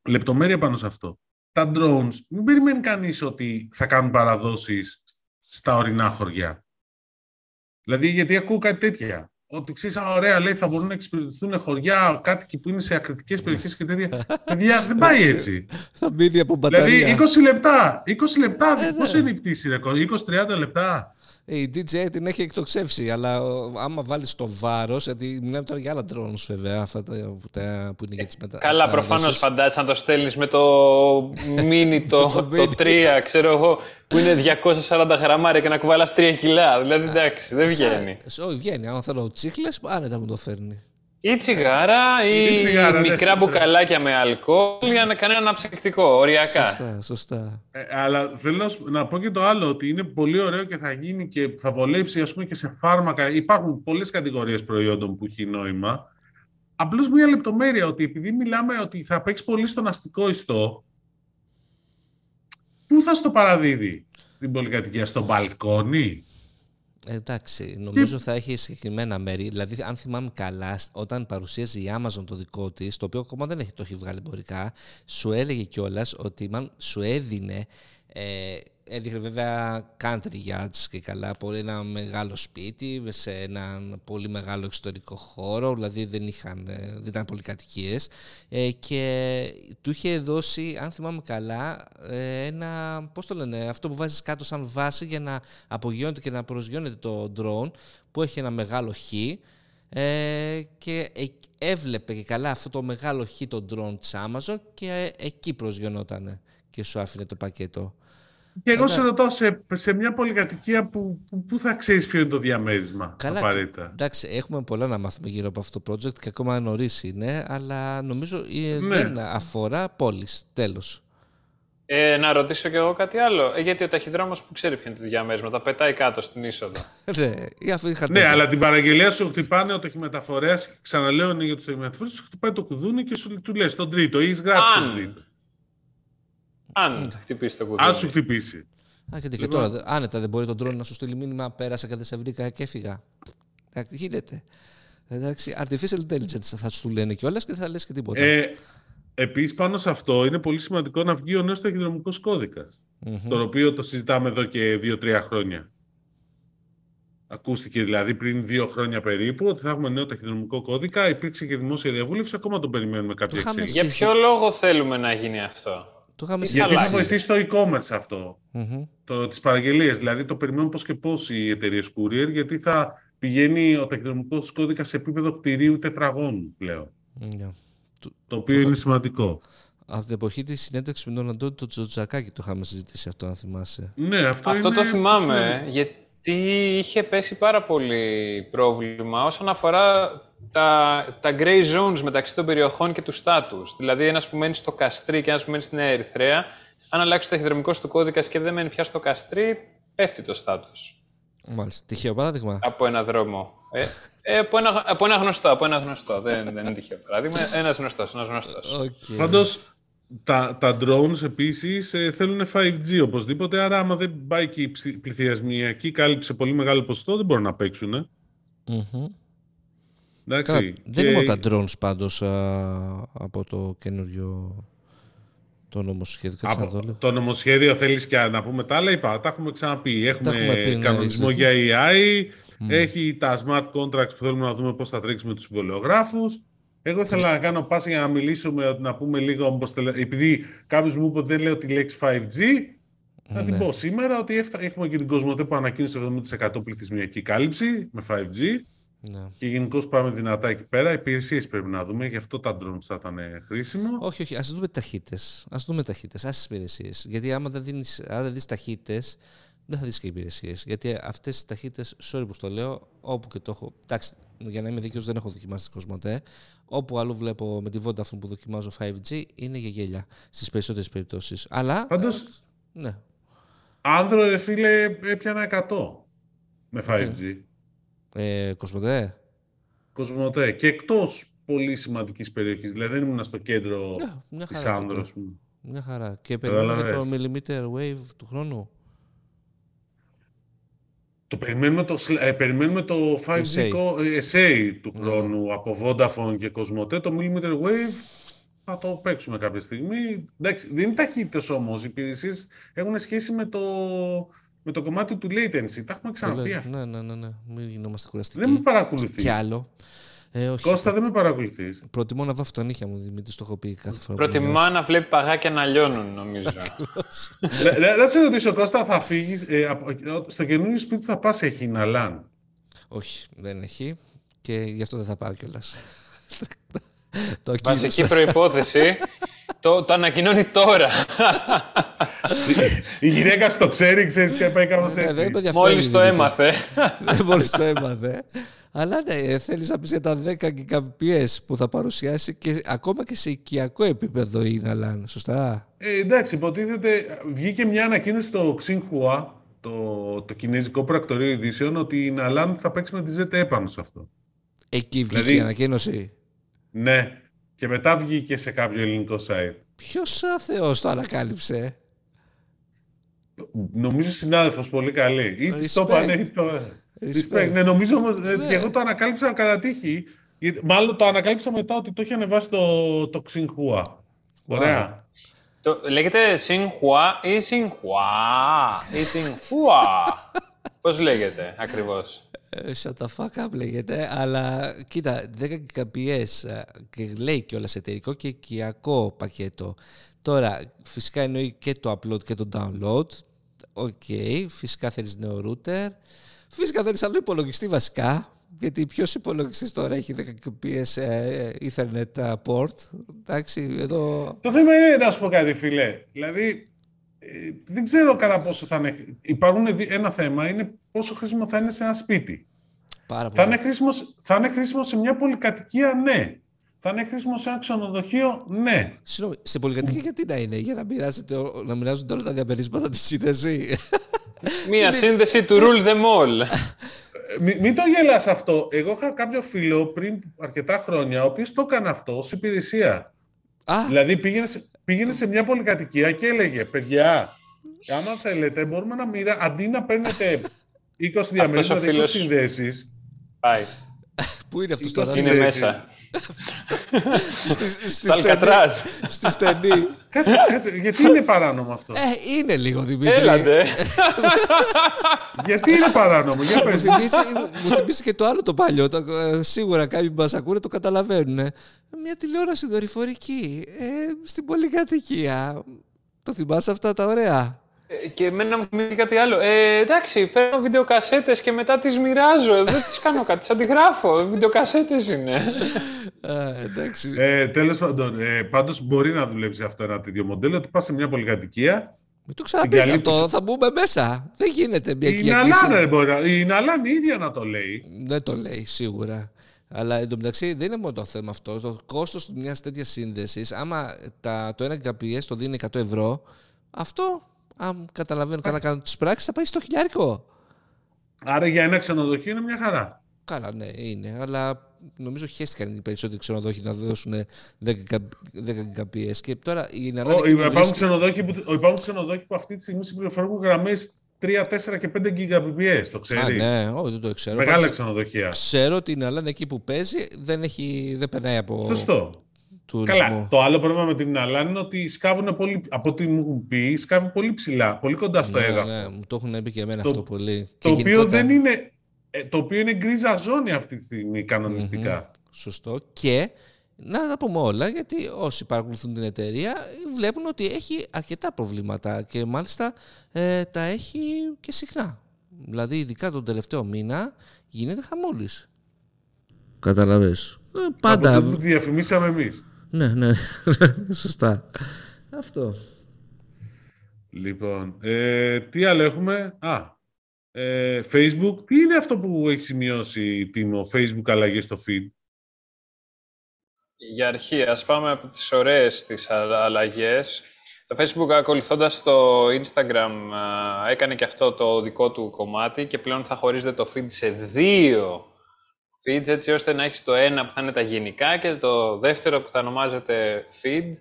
λεπτομέρεια πάνω σε αυτό. Τα drones, μην περιμένει κανείς ότι θα κάνουν παραδόσεις στα ορεινά χωριά. Δηλαδή, γιατί ακούω κάτι τέτοια. Ότι ξέρεις, ωραία, λέει, θα μπορούν να εξυπηρετηθούν χωριά, κάτοικοι που είναι σε ακριτικές περιοχές και τέτοια. Παιδιά, δεν πάει έτσι. Θα μείνει από μπαταρία. Δηλαδή, 20 λεπτά. 20 λεπτά, ε, πώς ναι. είναι η πτήση, 20-30 λεπτά η DJ την έχει εκτοξεύσει, αλλά άμα βάλεις το βάρος, γιατί μιλάμε τώρα για άλλα drones βέβαια, αυτά τα, που είναι για τις μετα... Καλά, προφανώς φαντάζεσαι να το στέλνεις με το mini <laughs> το, το 3, ξέρω εγώ, που είναι 240 γραμμάρια και να κουβαλάς 3 κιλά. Δηλαδή, εντάξει, δεν βγαίνει. Όχι, βγαίνει. Αν θέλω τσίχλες, άνετα μου το φέρνει. Ή τσιγάρα ή, τσιγάρα, ναι, μικρά μπουκαλάκια με αλκοόλ για να κάνει ένα ψεκτικό, οριακά. Σωστά, σωστά. Ε, αλλά θέλω να πω και το άλλο, ότι είναι πολύ ωραίο και θα γίνει και θα βολέψει ας πούμε, και σε φάρμακα. Υπάρχουν πολλές κατηγορίες προϊόντων που έχει νόημα. Απλώς μια λεπτομέρεια ότι επειδή μιλάμε ότι θα παίξει πολύ στον αστικό ιστό, πού θα στο παραδίδει στην πολυκατοικία, στο μπαλκόνι, Εντάξει, νομίζω θα έχει συγκεκριμένα μέρη. Δηλαδή, αν θυμάμαι καλά, όταν παρουσίαζε η Amazon το δικό της, το οποίο ακόμα δεν έχει, το έχει βγάλει εμπορικά, σου έλεγε κιόλας ότι μάλλον σου έδινε ε, έδειχνε βέβαια country yards και καλά, πολύ ένα μεγάλο σπίτι σε έναν πολύ μεγάλο εξωτερικό χώρο, δηλαδή δεν, είχαν, ε, δεν ήταν πολύ κατοικίες ε, και του είχε δώσει, αν θυμάμαι καλά, ε, ένα, πώς το λένε, αυτό που βάζεις κάτω σαν βάση για να απογειώνεται και να προσγειώνεται το drone που έχει ένα μεγάλο χ. Ε, και έβλεπε και καλά αυτό το μεγάλο χ το drone της Amazon και εκεί προσγειωνόταν και σου άφηνε το πακέτο. Και εγώ σε ρωτώ σε, σε μια πολυκατοικία που, που, που θα ξέρεις ποιο είναι το διαμέρισμα. Καλά, απαραίτητα. Εντάξει, έχουμε πολλά να μάθουμε γύρω από αυτό το project και ακόμα νωρίς είναι, αλλά νομίζω ναι. δεν αφορά πόλεις. Τέλος. Ε, να ρωτήσω κι εγώ κάτι άλλο. Ε, γιατί ο ταχυδρόμος που ξέρει ποιο είναι το διαμέρισμα, τα πετάει κάτω στην είσοδο. <laughs> ναι, ναι, αλλά την παραγγελία σου χτυπάνε ο ταχυμεταφορέα. Ξαναλέω είναι για τους ταχυμεταφορέ, σου χτυπάει το κουδούνι και σου του λες τον τρίτο. Ή γράψει τον τρίτο. Αν χτυπήσει το κουδούνι. Αν σου χτυπήσει. Α, και, και τώρα, άνετα δεν μπορεί τον τρόνο να σου στείλει μήνυμα. Πέρασα και δεν σε βρήκα και έφυγα. Γίνεται. Εντάξει, artificial intelligence θα σου λένε κιόλας και θα λες και τίποτα. Ε, Επίσης, πάνω σε αυτό είναι πολύ σημαντικό να βγει ο νέος ταχυδρομικός κώδικας. Mm-hmm. Το οποίο το συζητάμε εδώ και δύο-τρία χρόνια. Ακούστηκε δηλαδή πριν δύο χρόνια περίπου ότι θα έχουμε νέο ταχυδρομικό κώδικα. Υπήρξε και δημόσια διαβούλευση. Ακόμα τον περιμένουμε κάποια εξέλιξη. Για ποιο λόγο θέλουμε να γίνει αυτό; Το Γιατί θα βοηθήσει το e-commerce αυτό. Mm-hmm. Το, τις παραγγελίες. Δηλαδή το περιμένουν πώς και πώς οι εταιρείες courier γιατί θα πηγαίνει ο ταχυδρομικός κώδικας σε επίπεδο κτηρίου τετραγώνου πλέον. Yeah. Το οποίο είναι σημαντικό. Από την εποχή της συνέντευξης με τον Αντώνη τον Τζοτζακάκη το είχαμε συζητήσει αυτό, αν θυμάσαι. Ναι, αυτό, αυτό είναι το θυμάμαι, γιατί είχε πέσει πάρα πολύ πρόβλημα όσον αφορά τα, τα grey zones μεταξύ των περιοχών και του στάτους. Δηλαδή, ένας που μένει στο Καστρί και ένας που μένει στην Ερυθρέα, αν αλλάξει το ταχυδρομικό του κώδικα και δεν μένει πια στο Καστρί, πέφτει το στάτους. Μάλιστα. Τυχαίο παράδειγμα. Από ένα δρόμο. Ε, ε, από, ένα, από ένα γνωστό, από ένα γνωστό. δεν, δεν είναι τυχαίο παράδειγμα. Ένας γνωστός, ένας γνωστός. Okay. Πάντως, τα, τα drones επίσης ε, θέλουν 5G οπωσδήποτε, άρα άμα δεν πάει και η πληθυσμιακή κάλυψη σε πολύ μεγάλο ποσοστό, δεν μπορούν να παίξουν. Mm-hmm. Εντάξει. Καλά, δεν είναι μόνο τα drones πάντως α, από το καινούριο το νομοσχέδιο. Από, το νομοσχέδιο θέλεις και να πούμε τα άλλα, είπα, τα έχουμε ξαναπεί. Έχουμε, έχουμε πει, ναι, κανονισμό για AI, έχει τα smart contracts που θέλουμε να δούμε πώς θα τρέξουμε τους συμβολιογράφους. Εγώ ήθελα να κάνω πάσα για να μιλήσουμε, να πούμε λίγο, επειδή κάποιος μου είπε ότι δεν λέω τη λέξη 5G, να την ναι. πω σήμερα ότι έχουμε και την Κοσμοτέ που ανακοίνωσε 70% πληθυσμιακή κάλυψη με 5G. Ναι. Και γενικώς πάμε δυνατά εκεί πέρα. Υπηρεσίες πρέπει να δούμε, γι' αυτό τα drones θα ήταν χρήσιμο. Όχι, όχι, ας δούμε ταχύτητες. Α δούμε ταχύτητες, ας τις υπηρεσίες. Γιατί άμα δεν δεις ταχύτητες, δεν θα δεις και υπηρεσίες. Γιατί αυτές τις ταχύτητες, sorry που το λέω, όπου και το έχω. Εντάξει, για να είμαι δίκαιος, δεν έχω δοκιμάσει την Κοσμοτέ. Όπου αλλού βλέπω με τη Vodafone που δοκιμάζω 5G, είναι για γέλια στις περισσότερες περιπτώσεις. Αλλά. Πάντως. Ναι. Άνδρο, ρε φίλε, έπιανα 100 με 5G. Ε, Κοσμοτέ. Κοσμοτέ. Και εκτός πολύ σημαντικής περιοχής. Δηλαδή δεν ήμουν στο κέντρο yeah, της Άνδρο. Μια χαρά. Και περιμένουμε το millimeter wave του χρόνου; Το περιμένουμε το, ε, περιμένουμε το 5G SA, του χρόνου από Vodafone και Cosmote. Το Millimeter Wave θα το παίξουμε κάποια στιγμή. Εντάξει, δεν είναι ταχύτητες όμως. Οι υπηρεσίες έχουν σχέση με το, με το κομμάτι του latency. Τα έχουμε ξαναπεί αυτά. Ναι, ναι, ναι, ναι. Μην γινόμαστε κουραστικοί. Δεν με παρακολουθείς. Κι άλλο. Ε, όχι. Κώστα, δεν με παρακολουθείς. Προτιμώ να βάφω τα νύχια μου, Δημήτρη, το έχω πει κάθε φορά. Προτιμώ να βλέπει παγάκια να λιώνουν, νομίζω. <laughs> Να σε ρωτήσω, Κώστα, θα φύγεις. Ε, στο καινούριο σπίτι θα πας, έχει Ναλάν; Όχι, δεν έχει. Και γι' αυτό δεν θα πάω κιόλας. Βασική προπόθεση. <laughs> το, το ανακοινώνει τώρα. Η γυναίκα στο ξέρει, ξέρεις και πάει κάπως ναι, έτσι. Μόλις το έμαθε. Μόλις το έμαθε. Αλλά ναι, θέλεις να πεις για τα 10 Gbps που θα παρουσιάσει και ακόμα και σε οικιακό επίπεδο η Ναλάν, σωστά; Ε, εντάξει, υποτίθεται, βγήκε μια ανακοίνωση στο Xinhua, το, το κινέζικο πρακτορείο ειδήσεων, ότι η Ναλάν θα παίξει με τη ZTE πάνω σε αυτό. Εκεί βγήκε δηλαδή, η ανακοίνωση. Ναι, και μετά βγήκε σε κάποιο ελληνικό site. Ποιος άθεο το ανακάλυψε; Νομίζω συνάδελφος πολύ καλή. Ή το είπαν, Respect. Ναι, νομίζω όμως, ε, ναι. και εγώ το ανακάλυψα κατά τύχη. Μάλλον το ανακάλυψα μετά ότι το είχε ανεβάσει το, το Xinhua. Ωραία. Το, λέγεται Xinhua ή Xinhua ή Xinhua. <laughs> Πώς λέγεται ακριβώς; Ε, shut the fuck up λέγεται, αλλά κοίτα, 10 Gbps ε, και λέει κιόλας εταιρικό και οικιακό πακέτο. Τώρα, φυσικά εννοεί και το upload και το download. Οκέι, okay, φυσικά θέλεις νέο router. Φυσικά δεν άλλο υπολογιστή βασικά, γιατί ποιος υπολογιστής τώρα έχει 10 PS ε, Ethernet ε, port. Εντάξει, εδώ... Το θέμα είναι να σου πω κάτι, φίλε. Δηλαδή, ε, δεν ξέρω κατά πόσο θα είναι. Υπάρχουν ένα θέμα, είναι πόσο χρήσιμο θα είναι σε ένα σπίτι. Πάρα θα, είναι χρήσιμο, θα είναι χρήσιμο σε μια πολυκατοικία, ναι. Θα είναι χρήσιμο σε ένα ξενοδοχείο, ναι. Συγγνώμη, σε πολυκατοικία γιατί να είναι, για να, να μοιράζονται όλα τα διαμερίσματα της σύνδεση. Μία σύνδεση του rule them all. Μην, μην το γελάς αυτό. Εγώ είχα κάποιο φίλο πριν αρκετά χρόνια, ο οποίος το έκανε αυτό ως υπηρεσία. Α. Δηλαδή πήγαινε, πήγαινε σε μια πολυκατοικία και έλεγε, παιδιά, άμα θέλετε μπορούμε να μοιράσουμε, αντί να παίρνετε 20 διαμερίσματα, 20 συνδέσεις. Πάει. Πού είναι αυτός τώρα; Είναι μέσα. Στη στενή. Κάτσε, κάτσε, γιατί είναι παράνομο αυτό; Ε, είναι λίγο Δημήτρη. Έλατε. γιατί είναι παράνομο, για πες. Μου θυμίσει και το άλλο το παλιό. Ε, σίγουρα κάποιοι που μας ακούνε το καταλαβαίνουν. Μια τηλεόραση δορυφορική ε, στην πολυκατοικία. Το θυμάσαι αυτά τα ωραία; Ε, και εμένα μου θυμίζει κάτι άλλο. Ε, εντάξει, παίρνω βιντεοκασέτες και μετά τις μοιράζω. Δεν τις κάνω κάτι, τις αντιγράφω. Βιντεοκασέτες είναι. Α, εντάξει. Ε, Τέλος πάντων, ε, πάντως μπορεί να δουλέψει αυτό ένα τέτοιο μοντέλο. Ότι πας σε μια πολυκατοικία. Μην το ξαναπείς αυτό, θα μπούμε μέσα. Δεν γίνεται μια Η Ναλάν, μπορεί, η Ναλάν η ίδια να το λέει. Δεν το λέει, σίγουρα. Αλλά εντωμεταξύ δεν είναι μόνο το θέμα αυτό. Το κόστος μιας τέτοιας σύνδεσης, άμα τα, το 1 Gbps το δίνει 100 ευρώ, αυτό αν καταλαβαίνω καλά κάνω τις πράξεις, θα πάει στο χιλιάρικο. Άρα για ένα ξενοδοχείο είναι μια χαρά. Καλά, ναι, είναι. Αλλά νομίζω χαίστηκαν οι περισσότεροι ξενοδόχοι να δώσουν 10 Gbps. Και τώρα η υπάρχουν, ξενοδόχοι που, υπάρχουν ξενοδόχοι που αυτή τη στιγμή συμπληροφορούν γραμμές 3, 4 και 5 Gbps, το ξέρεις. Α, ναι, όχι, δεν το ξέρω. Μεγάλα ξενοδοχεία. Ξέρω ότι η Ναλάν εκεί που παίζει δεν, έχει, δεν περνάει από. Σωστό. Καλά. Το άλλο πρόβλημα με την Αλάν είναι ότι σκάβουν πολύ, από ό,τι μου έχουν πει, σκάβουν πολύ ψηλά, πολύ κοντά στο ναι, έδαφος. Ναι, μου το έχουν πει και εμένα αυτό πολύ. Το οποίο δεν είναι. Ε, το οποίο είναι γκρίζα ζώνη αυτή τη στιγμή κανονιστικά. Σωστό. Και να τα πούμε όλα, γιατί όσοι παρακολουθούν την εταιρεία βλέπουν ότι έχει αρκετά προβλήματα και μάλιστα ε, τα έχει και συχνά. Δηλαδή, ειδικά τον τελευταίο μήνα γίνεται χαμόλης. Καταλαβες. Ε, πάντα. Από το διαφημίσαμε εμείς. Ναι, ναι, <laughs> σωστά. Αυτό. Λοιπόν, ε, τι άλλο έχουμε; Α, ε, Facebook. Τι είναι αυτό που έχει σημειώσει Τίμο, Facebook αλλαγές στο feed; Για αρχή, ας πάμε από τις ωραίες τις αλλαγές. Το Facebook ακολουθώντας το Instagram έκανε και αυτό το δικό του κομμάτι και πλέον θα χωρίζεται το feed σε δύο feeds έτσι ώστε να έχεις το ένα που θα είναι τα γενικά και το δεύτερο που θα ονομάζεται feed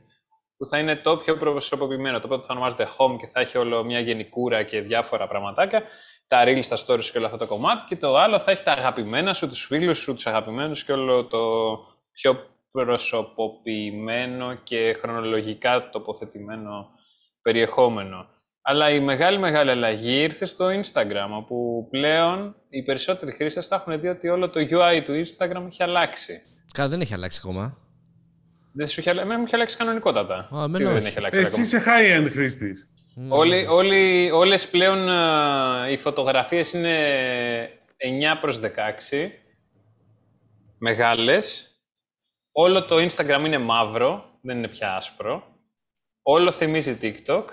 που θα είναι το πιο προσωποποιημένο. Το πρώτο θα ονομάζεται home και θα έχει όλο μια γενικούρα και διάφορα πραγματάκια. Τα reels, τα stories και όλο αυτό το κομμάτι. Και το άλλο θα έχει τα αγαπημένα σου, τους φίλους σου, τους αγαπημένους και όλο το πιο προσωποποιημένο και χρονολογικά τοποθετημένο περιεχόμενο. Αλλά η μεγάλη μεγάλη αλλαγή ήρθε στο Instagram, όπου πλέον οι περισσότεροι χρήστες θα έχουν δει ότι όλο το UI του Instagram έχει αλλάξει. Καλά, δεν έχει αλλάξει ακόμα. Δεν σου έχει αλλάξει. Εμένα μου έχει αλλάξει κανονικότατα. Α, δεν έχει αλλάξει Εσύ είσαι high-end χρήστης. Όλοι, όλοι, όλες πλέον uh, οι φωτογραφίες είναι 9 προς 16, μεγάλες. Όλο το Instagram είναι μαύρο, δεν είναι πια άσπρο. Όλο θυμίζει TikTok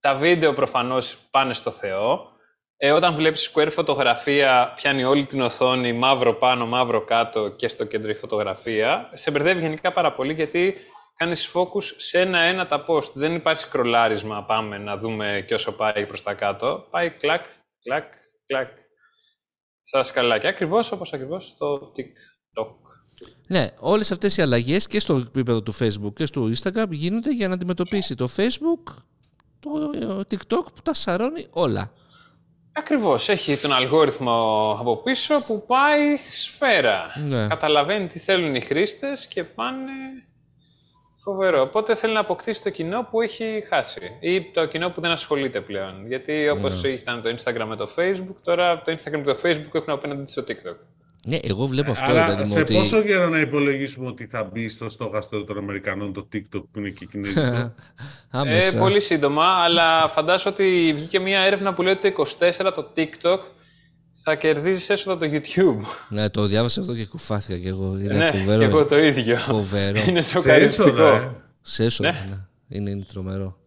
τα βίντεο προφανώς πάνε στο Θεό. Ε, όταν βλέπεις square φωτογραφία, πιάνει όλη την οθόνη, μαύρο πάνω, μαύρο κάτω και στο κέντρο η φωτογραφία. Σε μπερδεύει γενικά πάρα πολύ γιατί κάνεις focus σε ένα-ένα τα post. Δεν υπάρχει σκρολάρισμα, πάμε να δούμε και όσο πάει προς τα κάτω. Πάει κλακ, κλακ, κλακ. Στα σκαλάκια, ακριβώς όπως ακριβώς στο TikTok. Ναι, όλες αυτές οι αλλαγές και στο επίπεδο του Facebook και στο Instagram γίνονται για να αντιμετωπίσει το Facebook το TikTok που τα σαρώνει όλα. Ακριβώς. Έχει τον αλγόριθμο από πίσω που πάει σφαίρα. Ναι. Καταλαβαίνει τι θέλουν οι χρήστες και πάνε φοβερό. Οπότε θέλει να αποκτήσει το κοινό που έχει χάσει ή το κοινό που δεν ασχολείται πλέον. Γιατί όπως ναι. ήταν το Instagram με το Facebook, τώρα το Instagram και το Facebook έχουν απέναντι στο TikTok. Ναι, εγώ βλέπω αυτό. Άρα, δηλαδή, σε ότι... πόσο καιρό να υπολογίσουμε ότι θα μπει στο στόχαστρο των Αμερικανών το TikTok που είναι και κινέζικο; <laughs> ε, πολύ σύντομα, αλλά φαντάζομαι ότι βγήκε μια έρευνα που λέει ότι το 24 το TikTok θα κερδίζει έσοδα το YouTube. Ναι, το διάβασα αυτό και κουφάθηκα κι εγώ. Είναι ναι, φοβερό. Και εγώ το ίδιο. Φοβερό. είναι σοκαριστικό. Ε. Σε έσοδα, ναι. ναι. Είναι, είναι τρομερό.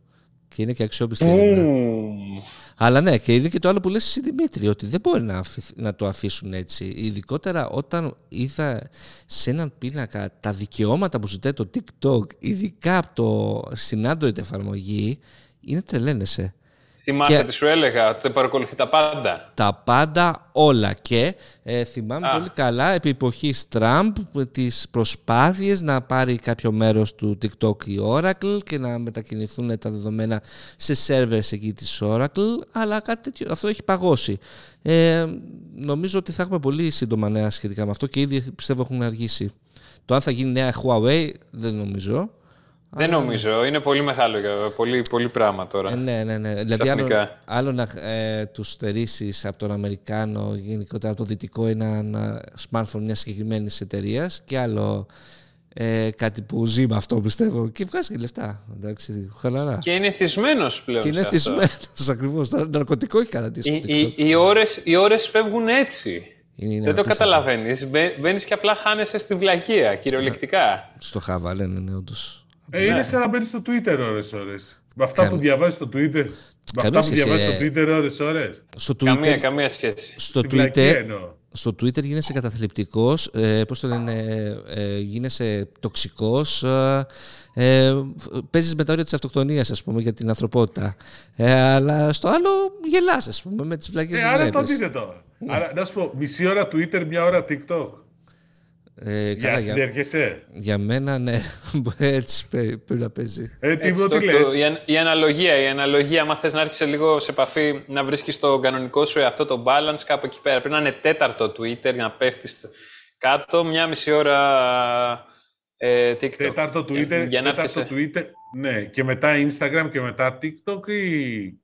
Και είναι και αξιόπιστη. Mm. Αλλά ναι, και είδε και το άλλο που λες εσύ Δημήτρη, ότι δεν μπορεί να, να το αφήσουν έτσι. Ειδικότερα όταν είδα σε έναν πίνακα τα δικαιώματα που ζητάει το TikTok, ειδικά από το στην Android εφαρμογή, είναι τρελαίνεσαι. Θυμάσαι και... τι σου έλεγα, ότι παρακολουθεί τα πάντα; Τα πάντα όλα. Και ε, θυμάμαι πολύ καλά επί εποχής Τραμπ τις προσπάθειες να πάρει κάποιο μέρος του TikTok η Oracle και να μετακινηθούν τα δεδομένα σε servers εκεί της Oracle, αλλά κάτι τέτοιο, αυτό έχει παγώσει. Ε, νομίζω ότι θα έχουμε πολύ σύντομα νέα σχετικά με αυτό και ήδη πιστεύω έχουν αργήσει. Το αν θα γίνει νέα Huawei δεν νομίζω. Δεν νομίζω. Είναι πολύ μεγάλο, πολύ, πολύ πράγμα τώρα. Ε, ναι, ναι, ναι. Δηλαδή, άλλο, άλλο να ε, τους στερήσεις από τον Αμερικάνο, γενικότερα από το δυτικό, ένα, ένα smartphone μιας συγκεκριμένης εταιρείας και άλλο ε, κάτι που ζει με αυτό πιστεύω και βγάζει και λεφτά. Εντάξει, χαλαρά. Και είναι θυσμένος πλέον. Και είναι θυσμένος <laughs> ακριβώς. Ναρκωτικό έχει καταντήσει. Οι, οι, οι, ώρες, οι ώρες φεύγουν έτσι. Είναι, είναι Δεν το καταλαβαίνεις. Μπαίνεις και απλά χάνεσαι στη βλακεία, κυριολεκτικά. Στο χάβα, λένε, ναι, όντως. Ε, είναι σαν να μπαίνεις στο Twitter ώρες-ώρες. Με αυτά που διαβάζεις στο Twitter. Με αυτά που διαβάζεις στο ε. Twitter ώρες-ώρες. Στο Twitter, καμία, καμία σχέση. Στο Twitter, στο Twitter γίνεσαι καταθλιπτικός, ε, πώς το λένε, ε, γίνεσαι τοξικός, ε, ε, παίζεις με τα όρια της αυτοκτονίας, ας πούμε, για την ανθρωπότητα. Ε, αλλά στο άλλο γελάς, ας πούμε, με τις βλακές ε, άρα το αντίθετο. Άρα, να σου πω, μισή ώρα Twitter, μια ώρα TikTok. Ε, για συνεργεσέ. Για μένα, ναι. <laughs> Έτσι πρέπει να παίζει. Ε, τι το, τι λες; η, η, αναλογία, η αναλογία, άμα θες να έρθεις λίγο σε επαφή, να βρίσκεις το κανονικό σου αυτό το balance κάπου εκεί πέρα. Πρέπει να είναι τέταρτο Twitter για να πέφτεις κάτω, μια μισή ώρα ε, TikTok. Τέταρτο Twitter, για, τέταρτο σε... Twitter, ναι. Και μετά Instagram και μετά TikTok ή...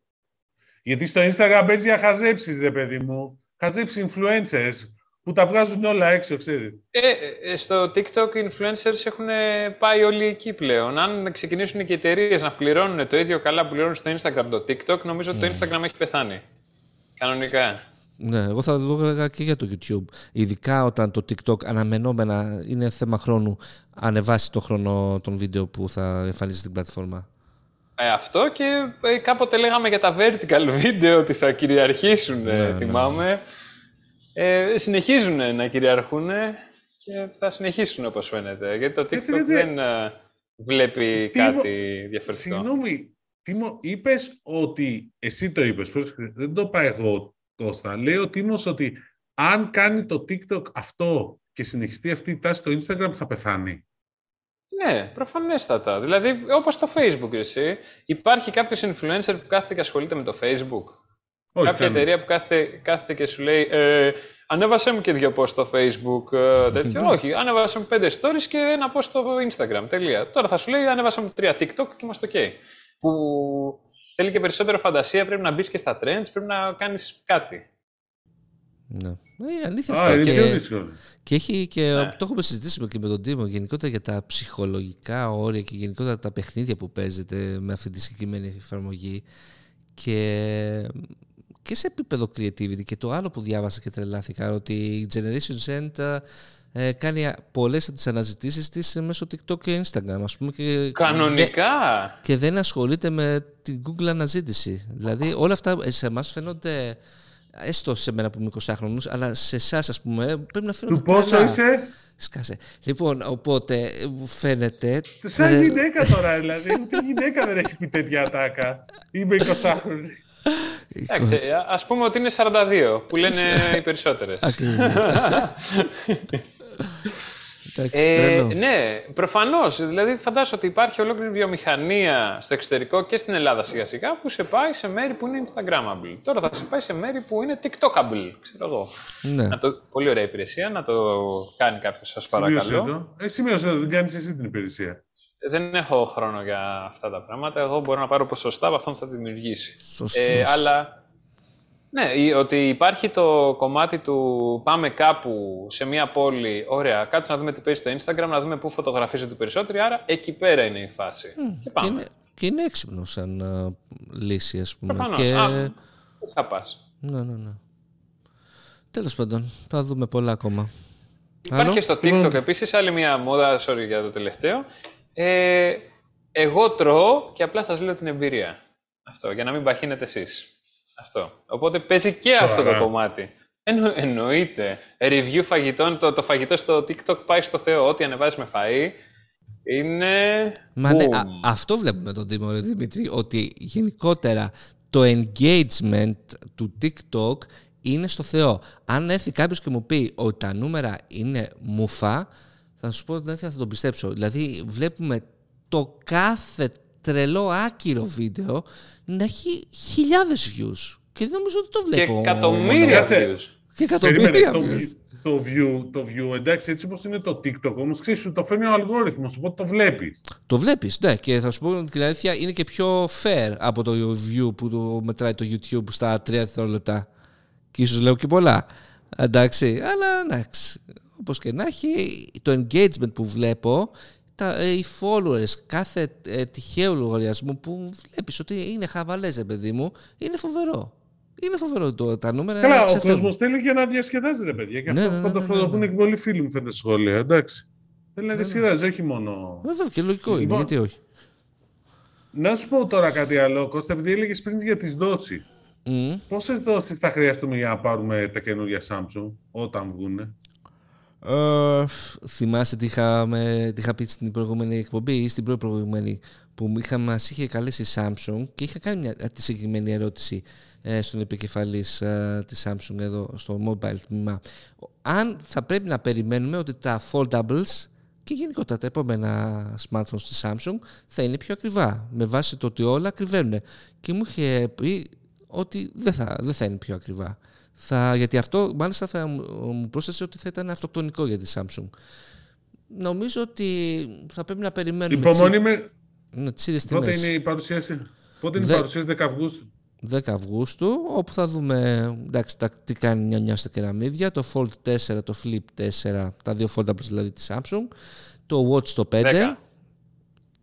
Γιατί στο Instagram παίζει για χαζέψεις, ρε παιδί μου. Χαζέψεις influencers που τα βγάζουν όλα έξω, ξέρει. Ε, ε, στο TikTok οι influencers έχουν πάει όλοι εκεί πλέον. Αν ξεκινήσουν και οι εταιρείες να πληρώνουν το ίδιο καλά που πληρώνουν στο Instagram το TikTok, νομίζω ότι το ναι. Instagram έχει πεθάνει. Κανονικά. Ναι, εγώ θα το έλεγα και για το YouTube. Ειδικά όταν το TikTok αναμενόμενα είναι θέμα χρόνου, ανεβάσει το χρόνο των βίντεο που θα εμφανίζει στην πλατφόρμα. Ε, αυτό και ε, κάποτε λέγαμε για τα vertical <laughs> βίντεο ότι θα κυριαρχήσουν, ναι, ναι. Θυμάμαι ε, συνεχίζουν να κυριαρχούν και θα συνεχίσουν όπως φαίνεται. Γιατί το TikTok δεν ε, βλέπει κάτι διαφορετικό. Συγγνώμη, Τίμω, είπες ότι, εσύ το είπες, δεν το είπα εγώ Κώστα, λέει ο Τίμος ότι αν κάνει το TikTok αυτό και συνεχιστεί αυτή η τάση στο Instagram θα πεθάνει. Ναι, προφανέστατα. Δηλαδή, όπως το Facebook, εσύ, υπάρχει κάποιος influencer που κάθεται και ασχολείται με το Facebook; Όχι, Κάποια εταιρεία που κάθεται, κάθεται και σου λέει ε, ανέβασέ μου και δύο post στο facebook, ε, <laughs> τέτοιο. Όχι, ανέβασέ μου πέντε stories και ένα post στο instagram, τελεία. Τώρα θα σου λέει ανέβασέ μου τρία tiktok και είμαστε ok. Που θέλει και περισσότερο φαντασία, πρέπει να μπεις και στα trends, πρέπει να κάνεις κάτι. Ναι. Είναι αλήθεια αυτό. Είναι και, και έχει και ναι. το έχουμε συζητήσει και με τον Τίμο γενικότερα για τα ψυχολογικά όρια και γενικότερα τα παιχνίδια που παίζεται με αυτή τη συγκεκριμένη εφαρμογή. Και και σε επίπεδο creativity και το άλλο που διάβασα και τρελάθηκα ότι η Generation Z ε, κάνει πολλές από τις αναζητήσεις της μέσω TikTok και Instagram ας πούμε και Κανονικά! και δεν ασχολείται με την Google αναζήτηση δηλαδή όλα αυτά σε εμάς φαίνονται έστω σε μένα που είμαι 20 χρονούς αλλά σε εσάς ας πούμε πρέπει να φαίνονται Του πόσο είσαι; Σκάσε. Λοιπόν, οπότε φαίνεται. Σαν γυναίκα τώρα, δηλαδή. Ούτε γυναίκα δεν έχει πει τέτοια τάκα. Είμαι 20 χρονών. Εντάξει, ας πούμε ότι είναι 42, που λένε οι περισσότερες. ε, ναι, προφανώς. Δηλαδή, φαντάζομαι ότι υπάρχει ολόκληρη βιομηχανία στο εξωτερικό και στην Ελλάδα σιγά σιγά που σε πάει σε μέρη που είναι Instagramable. Τώρα θα σε πάει σε μέρη που είναι TikTokable, ξέρω εγώ. Ναι. Να το, πολύ ωραία υπηρεσία, να το κάνει κάποιος, σας παρακαλώ. Σημείωσε το. Ε, σημείωσε το, δεν κάνεις εσύ την υπηρεσία δεν έχω χρόνο για αυτά τα πράγματα. Εγώ μπορώ να πάρω ποσοστά από αυτό που θα δημιουργήσει. Ε, αλλά ναι, ότι υπάρχει το κομμάτι του πάμε κάπου σε μια πόλη, ωραία, κάτσε να δούμε τι παίζει στο Instagram, να δούμε πού φωτογραφίζονται περισσότεροι, άρα εκεί πέρα είναι η φάση. και, πάμε. είναι, και είναι έξυπνο σαν uh, λύση, ας πούμε. Προφανώς. Και... Α, θα πας. Ναι, ναι, ναι. Τέλος πάντων, θα δούμε πολλά ακόμα. Υπάρχει και στο TikTok επίσης άλλη μια μόδα, sorry για το τελευταίο, ε, εγώ τρώω και απλά σας λέω την εμπειρία. Αυτό, για να μην παχύνετε εσείς. Αυτό. Οπότε παίζει και αυτό το κομμάτι. Εννο, εννοείται. Review φαγητών, το, το φαγητό στο TikTok πάει στο Θεό. Ό,τι ανεβάζεις με φαΐ είναι... Μα ναι, αυτό βλέπουμε τον Τίμο Δημήτρη, ότι γενικότερα το engagement του TikTok είναι στο Θεό. Αν έρθει κάποιος και μου πει ότι τα νούμερα είναι μουφά, θα σου πω ότι θα τον πιστέψω. Δηλαδή βλέπουμε το κάθε τρελό άκυρο βίντεο να έχει χιλιάδες views. Και δεν νομίζω ότι το βλέπω. Και εκατομμύρια views. Και εκατομμύρια views. Το view, το view, εντάξει, έτσι όπως είναι το TikTok, όμως ξέρεις, το φέρνει ο αλγόριθμος, οπότε το βλέπεις. Το βλέπεις, ναι, και θα σου πω την αλήθεια, είναι και πιο fair από το view που το μετράει το YouTube στα 3 δευτερόλεπτα. Και ίσως λέω και πολλά. Εντάξει, αλλά εντάξει, όπως και να έχει, το engagement που βλέπω, τα, ε, οι followers, κάθε ε, τυχαίο λογαριασμό που βλέπεις ότι είναι χαβαλές, παιδί μου, είναι φοβερό. Είναι φοβερό το, τα νούμερα. Καλά, ο κόσμος θέλει και να διασκεδάζει, ρε παιδιά. Και ναι, αυτό ναι, ναι, θα το πούνε και πολλοί φίλοι μου φαίνεται σχόλια. Εντάξει. Θέλει να διασκεδάζει, όχι μόνο. Βέβαια και λογικό είναι, λοιπόν, γιατί όχι. Να σου πω τώρα κάτι άλλο, Κώστα, επειδή έλεγες πριν για τις δόσει. Mm. Πόσες δόσει θα χρειαστούμε για να πάρουμε τα καινούργια Samsung όταν βγουν. Uh, θυμάσαι τι, είχαμε, τι είχα πει στην προηγούμενη εκπομπή ή στην προηγούμενη που είχα, μας είχε καλέσει η Samsung και είχα κάνει μια, τη συγκεκριμένη ερώτηση ε, στον επικεφαλής ε, της Samsung εδώ στο mobile τμήμα. Αν θα πρέπει να περιμένουμε ότι τα foldables και γενικότερα τα επόμενα smartphones της Samsung θα είναι πιο ακριβά με βάση το ότι όλα ακριβένουν. Και μου είχε πει ότι δεν θα, δεν θα είναι πιο ακριβά. Θα, γιατί αυτό μάλιστα θα μου πρόσθεσε ότι θα ήταν αυτοκτονικό για τη Samsung. Νομίζω ότι θα πρέπει να περιμένουμε. Υπομονή με... Ναι, Πότε είναι η παρουσίαση, Πότε είναι η παρουσίαση 10 Αυγούστου; 10 Αυγούστου, όπου θα δούμε εντάξει, τα, τι κάνει μια νιά στα κεραμίδια, το Fold 4, το Flip 4, τα δύο foldables δηλαδή της Samsung, το Watch το 5,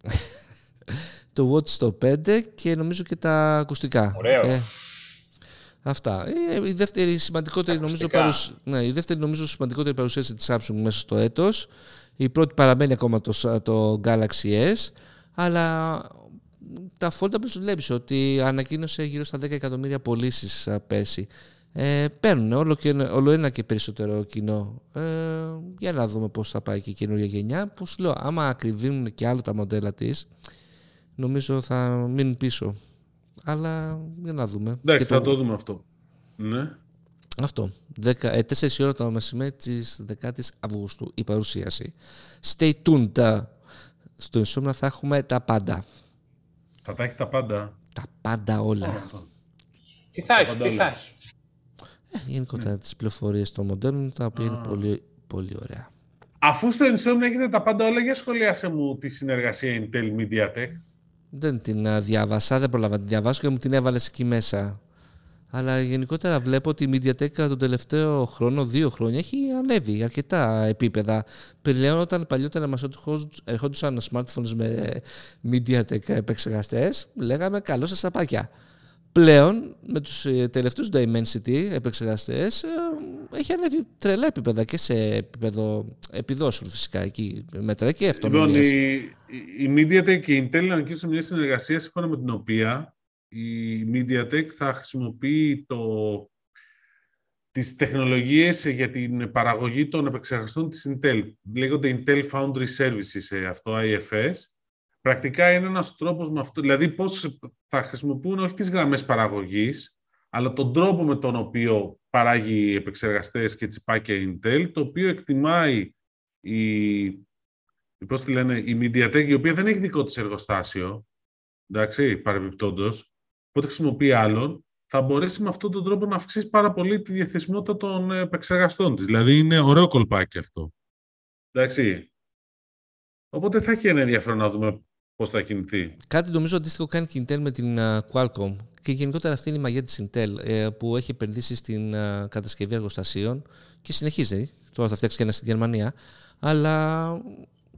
<laughs> το Watch το 5 και νομίζω και τα ακουστικά. Ωραίο. Ε, αυτά. Είναι η δεύτερη σημαντικότερη, νομίζω, παρουσ... ναι, η δεύτερη νομίζω σημαντικότερη παρουσίαση της Samsung μέσα στο έτος. Η πρώτη παραμένει ακόμα το, το Galaxy S, αλλά τα foldables βλέπεις ότι ανακοίνωσε γύρω στα 10 εκατομμύρια πωλήσεις πέρσι. Ε, παίρνουν όλο, και, όλο ένα και περισσότερο κοινό. Ε, για να δούμε πώς θα πάει και η καινούργια γενιά. Που σου λέω, άμα ακριβίνουν και άλλο τα μοντέλα της, νομίζω θα μείνουν πίσω. Αλλά για να δούμε. Εντάξει, θα το... δούμε αυτό. Ναι. Αυτό. 10, ε, 4 ώρα το μεσημέρι της 10 Αυγούστου η παρουσίαση. Stay tuned. Στο Insomnia θα έχουμε τα πάντα. Θα τα έχει τα πάντα. Τα πάντα όλα. Τι θα έχει, τι θα έχει. Ε, γενικότερα ναι. τις πληροφορίες των μοντέλων, τα οποία είναι πολύ, πολύ ωραία. Αφού στο Insomnia έχετε τα πάντα όλα, για σχολιάσε μου τη συνεργασία Intel MediaTek. Δεν την διάβασα, δεν πρόλαβα να την διαβάσω και μου την έβαλες εκεί μέσα. Αλλά γενικότερα βλέπω ότι η MediaTek τον τελευταίο χρόνο, δύο χρόνια, έχει ανέβει αρκετά επίπεδα. Πλέον όταν παλιότερα μας ερχόντουσαν smartphones με MediaTek επεξεργαστές, λέγαμε καλό σας σαπάκια. Πλέον με τους ε, τελευταίους Dimensity επεξεργαστές ε, έχει ανέβει τρελά επίπεδα και σε επίπεδο επιδόσεων φυσικά εκεί μετράει και αυτό. Λοιπόν, η, η MediaTek και η Intel ανακοίνωσαν μια συνεργασία σύμφωνα με την οποία η MediaTek θα χρησιμοποιεί το, τις τεχνολογίες για την παραγωγή των επεξεργαστών της Intel. Λέγονται Intel Foundry Services, αυτό IFS. Πρακτικά είναι ένας τρόπος με αυτό, δηλαδή πώς θα χρησιμοποιούν όχι τις γραμμές παραγωγής, αλλά τον τρόπο με τον οποίο παράγει επεξεργαστές και τσιπάκια Intel, το οποίο εκτιμάει η, πώς τη λένε, η MediaTek, η οποία δεν έχει δικό της εργοστάσιο, εντάξει, παρεμπιπτόντως, οπότε χρησιμοποιεί άλλον, θα μπορέσει με αυτόν τον τρόπο να αυξήσει πάρα πολύ τη διαθεσιμότητα των επεξεργαστών της. Δηλαδή είναι ωραίο κολπάκι αυτό. Εντάξει. Οπότε θα έχει ένα ενδιαφέρον να δούμε πώς θα κινηθεί; Κάτι νομίζω αντίστοιχο κάνει και η Intel με την Qualcomm. Και γενικότερα αυτή είναι η μαγεία της Intel ε, που έχει επενδύσει στην κατασκευή εργοστασίων και συνεχίζει. Τώρα θα φτιάξει και ένα στη Γερμανία. Αλλά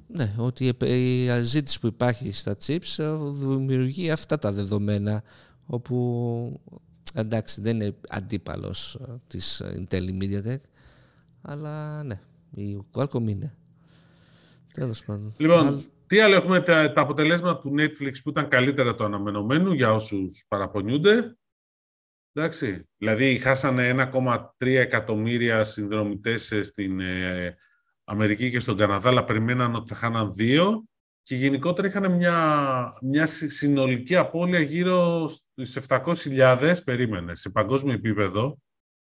ναι, ότι η ζήτηση που υπάρχει στα chips ε, δημιουργεί αυτά τα δεδομένα όπου εντάξει δεν είναι αντίπαλος ε, της Intel MediaTek αλλά ναι, η Qualcomm είναι. Τέλος πάντων. Λοιπόν, τι άλλο έχουμε τα, τα αποτελέσματα του Netflix που ήταν καλύτερα το αναμενωμένο για όσους παραπονιούνται; Εντάξει, δηλαδή χάσανε 1,3 εκατομμύρια συνδρομητές στην ε, Αμερική και στον Καναδά, αλλά περιμέναν ότι θα χάναν δύο και γενικότερα είχαν μια, μια συνολική απώλεια γύρω στις 700.000, περίμενε, σε παγκόσμιο επίπεδο,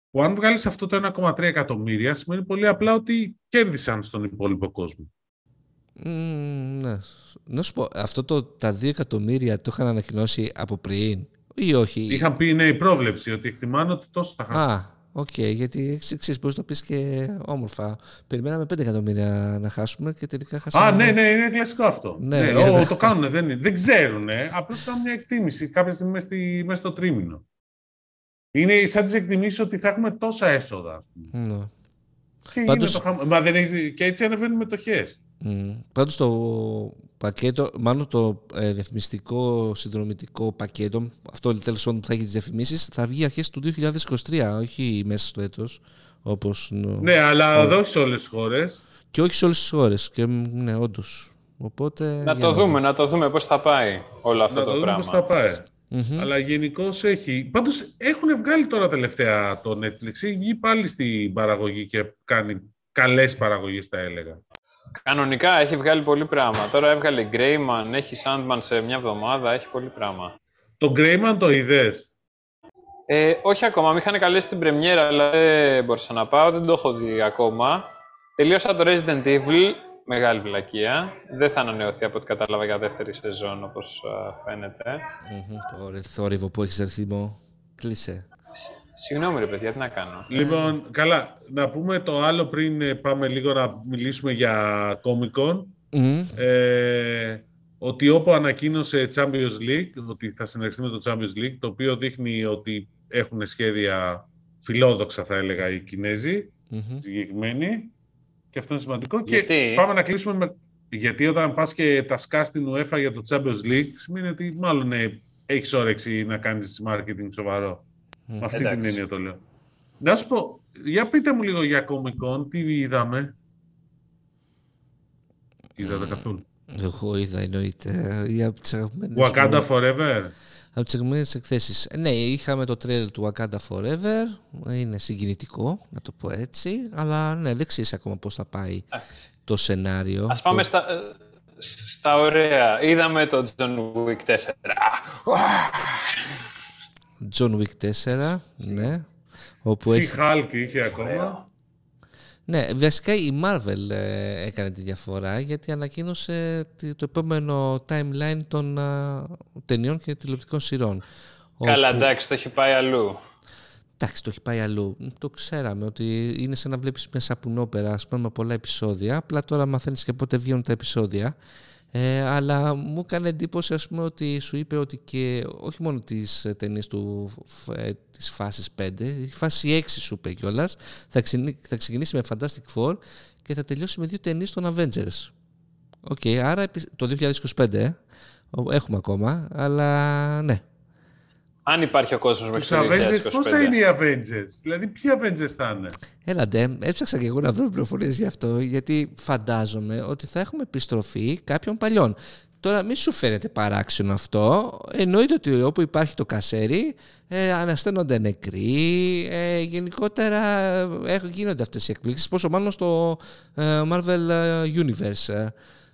που αν βγάλεις αυτό το 1,3 εκατομμύρια, σημαίνει πολύ απλά ότι κέρδισαν στον υπόλοιπο κόσμο. Mm, ναι. Να σου πω, αυτό το, τα 2 εκατομμύρια το είχαν ανακοινώσει από πριν ή όχι; Είχαν πει ναι, η πρόβλεψη ότι εκτιμάνε ότι τόσο θα χάσουν. Α, οκέι, okay, γιατί ξέρεις μπορείς να το πεις και όμορφα. Περιμέναμε 5 εκατομμύρια να χάσουμε και τελικά χάσαμε. Α, ναι, ναι, είναι κλασικό αυτό. Ναι, ναι, ναι. το κάνουν, δεν, δεν ξέρουν. Απλώς κάνουν μια εκτίμηση κάποια στιγμή μέσα, στη, μέσα στο τρίμηνο. Είναι σαν τις εκτιμήσεις ότι θα έχουμε τόσα έσοδα, ας πούμε. Ναι. Και, Πάντως... το χαμ... Μα δεν έχεις... και έτσι ανεβαίνουν μετοχές. Mm. Πάντως το πακέτο, μάλλον το ε, διαφημιστικό συνδρομητικό πακέτο, αυτό τέλος πάντων που θα έχει τις διαφημίσεις, θα βγει αρχές του 2023, όχι μέσα στο έτος. Όπως... Ναι, αλλά ο... όχι σε όλες τις χώρες. Και όχι σε όλες τις χώρες. Και, ναι, όντως. Οπότε, να το δούμε, να το δούμε πώς θα πάει όλο αυτό να το, το πράγμα. Πώς θα πάει. Mm-hmm. Αλλά γενικώς έχει. Πάντως έχουν βγάλει τώρα τελευταία το Netflix. Έχει βγει πάλι στην παραγωγή και κάνει καλές παραγωγές, θα έλεγα. Κανονικά έχει βγάλει πολύ πράγμα. Τώρα έβγαλε Greyman, έχει Sandman σε μια εβδομάδα, έχει πολύ πράγμα. Το Greyman το είδες; Ε, όχι ακόμα, με είχαν καλέσει στην πρεμιέρα, αλλά δεν μπορούσα να πάω, δεν το έχω δει ακόμα. Τελείωσα το Resident Evil, μεγάλη βλακεία. Δεν θα ανανεωθεί από ό,τι κατάλαβα για δεύτερη σεζόν, όπως φαίνεται. Ωραία, θόρυβο που έχεις έρθει μου. Κλείσε. Συγγνώμη ρε παιδιά, τι να κάνω. Λοιπόν, καλά, να πούμε το άλλο πριν ε, πάμε λίγο να μιλήσουμε για Comic Con. Ε, ότι όπου ανακοίνωσε Champions League, ότι θα συνεργαστεί με το Champions League, το οποίο δείχνει ότι έχουν σχέδια φιλόδοξα, θα έλεγα, οι Κινέζοι, συγκεκριμένοι. Και αυτό είναι σημαντικό. Γιατί; Και πάμε να κλείσουμε με... Γιατί όταν πας και τα σκάς στην UEFA για το Champions League, σημαίνει ότι μάλλον ε, έχεις όρεξη να κάνεις marketing σοβαρό. Με αυτή την έννοια το λέω. Να σου πω, για πείτε μου λίγο για Comic Con, τι είδαμε. Είδατε καθόλου; Εγώ είδα εννοείται. Για Wakanda Forever. Από τις αγαπημένες εκθέσεις. Ναι, είχαμε το τρέλ του Wakanda Forever. Είναι συγκινητικό, να το πω έτσι. Αλλά ναι, δεν ξέρεις ακόμα πώς θα πάει το σενάριο. Α πάμε στα, στα ωραία. Είδαμε το John Wick 4. John Wick 4, ναι. Όπου έχει... Hulk είχε ακόμα. Ναι, βασικά η Marvel ε, έκανε τη διαφορά γιατί ανακοίνωσε το επόμενο timeline των ταινιών και τηλεοπτικών σειρών. Καλά, όπου... εντάξει, το έχει πάει αλλού. Εντάξει, το έχει πάει αλλού. Το ξέραμε ότι είναι σαν να βλέπεις μια σαπουνόπερα, ας πούμε, με πολλά επεισόδια. Απλά τώρα μαθαίνεις και πότε βγαίνουν τα επεισόδια. Ε, αλλά μου έκανε εντύπωση ας πούμε, ότι σου είπε ότι και όχι μόνο τις ε, ταινίες του ε, της φάσης 5, η φάση 6 σου είπε κιόλας, θα, θα ξεκινήσει με Fantastic Four και θα τελειώσει με δύο ταινίες των Avengers. Οκέι, okay, άρα το 2025 ε, έχουμε ακόμα, αλλά ναι, αν υπάρχει ο κόσμος με το 2025. Πώς θα είναι οι Avengers, δηλαδή ποιοι Avengers θα είναι; Έλα ντε, έψαξα και εγώ να βρω πληροφορίες γι' αυτό, γιατί φαντάζομαι ότι θα έχουμε επιστροφή κάποιων παλιών. Τώρα μην σου φαίνεται παράξενο αυτό. Εννοείται ότι όπου υπάρχει το κασέρι ε, ανασταίνονται νεκροί. Ε, γενικότερα ε, γίνονται αυτές οι εκπλήξεις, πόσο μάλλον στο ε, Marvel ε, Universe.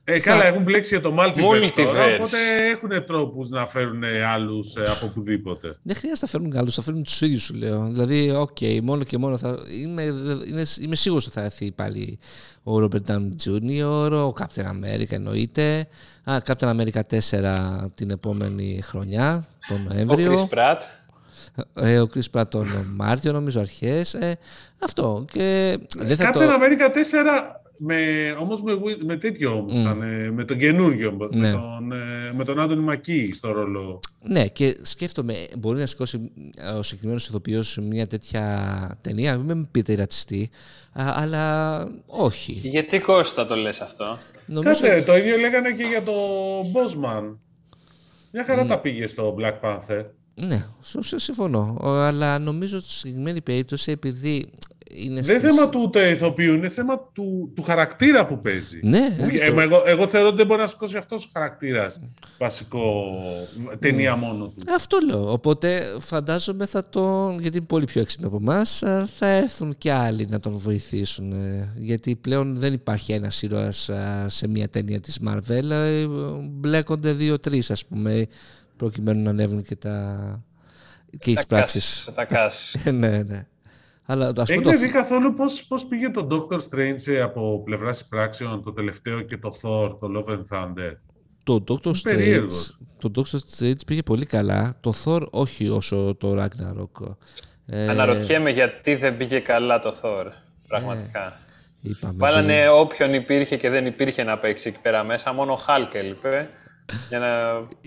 Ε, καλά, έχουν μπλέξει για το multiverse, τώρα, οπότε έχουν τρόπους να φέρουν άλλους ε, από οπουδήποτε. Δεν χρειάζεται να φέρουν άλλους, θα φέρουν τους ίδιους σου λέω. Δηλαδή, οκέι, okay, μόνο και μόνο θα... Είμαι, είμαι, είμαι σίγουρος ότι θα έρθει πάλι ο Robert Downey Jr., ο Captain America εννοείται. Α, Captain America 4 την επόμενη χρονιά, τον Νοέμβριο. Ο Chris Pratt. Ε, ο Chris Pratt τον Μάρτιο, νομίζω, αρχές. Ε, αυτό. Και δεν θα Captain το... America 4 με, όμως με, με τέτοιο όμως, mm. ήταν, με τον καινούργιο, ναι. με, τον, ε, με τον Άντωνη Μακή στο ρόλο. Ναι, και σκέφτομαι, μπορεί να σηκώσει ο συγκεκριμένος ηθοποιός μια τέτοια ταινία, μην με πείτε ρατσιστή, αλλά όχι. Γιατί Κώστα το λες αυτό; Νομίζω... Κάτσε, το ίδιο λέγανε και για το Bosman. Μια χαρά mm. τα πήγε στο Black Panther. Ναι, συμφωνώ. Αλλά νομίζω ότι στη συγκεκριμένη περίπτωση, επειδή είναι Δεν είναι θέμα του ούτε ηθοποιού, είναι θέμα του, του χαρακτήρα που παίζει. Ναι, ε, το... εγώ, εγώ θεωρώ ότι δεν μπορεί να σηκώσει αυτός ο χαρακτήρας βασικό ταινία μόνο του. Αυτό λέω. Οπότε φαντάζομαι θα τον. Γιατί είναι πολύ πιο έξυπνο από εμάς, θα έρθουν και άλλοι να τον βοηθήσουν. Ε, γιατί πλέον δεν υπάρχει ένας ήρωας σε μια ταινία της Marvel. Ε, μπλέκονται δύο-τρεις, ας πούμε, προκειμένου να ανέβουν και τα. και οι πράξεις. Τα κάσει. <laughs> ναι, ναι. Αλλά, ας Έχετε το... δει καθόλου πώς, πώς πήγε το Doctor Strange από πλευράς πράξεων το τελευταίο και το Thor, το Love and Thunder; Το Doctor, Strange, το Doctor Strange πήγε πολύ καλά. Το Thor όχι όσο το Ragnarok. Ε... Αναρωτιέμαι γιατί δεν πήγε καλά το Thor, πραγματικά. Ε, Βάλανε όποιον υπήρχε και δεν υπήρχε να παίξει εκεί πέρα μέσα. Μόνο ο Hulk έλειπε για να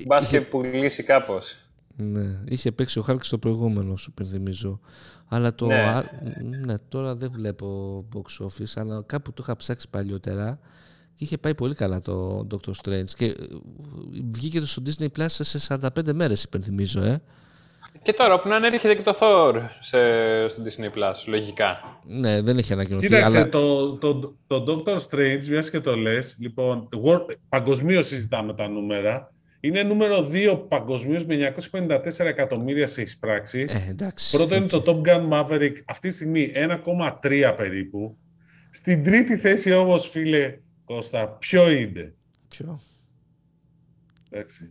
μπας και πουλήσει κάπως. Ναι, είχε παίξει ο Χάλκ στο προηγούμενο, σου υπενθυμίζω. Αλλά το Ναι. α- ναι, τώρα δεν βλέπω box office, αλλά κάπου το είχα ψάξει παλιότερα και είχε πάει πολύ καλά το Doctor Strange. Και ε, βγήκε το στο Disney Plus σε 45 μέρες, υπενθυμίζω, ε. Και τώρα που να ανέρχεται και το Thor σε, στο Disney Plus, λογικά. Ναι, δεν έχει ανακοινωθεί, Κοίταξε, αλλά... το, το, το Doctor Strange, μιας και το λες, λοιπόν, παγκοσμίως συζητάμε τα νούμερα. Είναι νούμερο 2 παγκοσμίως με 954 εκατομμύρια σε εισπράξει. Ε, εντάξει. Πρώτο είναι το Top Gun Maverick, αυτή τη στιγμή 1,3 περίπου. Στην τρίτη θέση όμως, φίλε Κώστα, ποιο είναι; Ποιο; Εντάξει.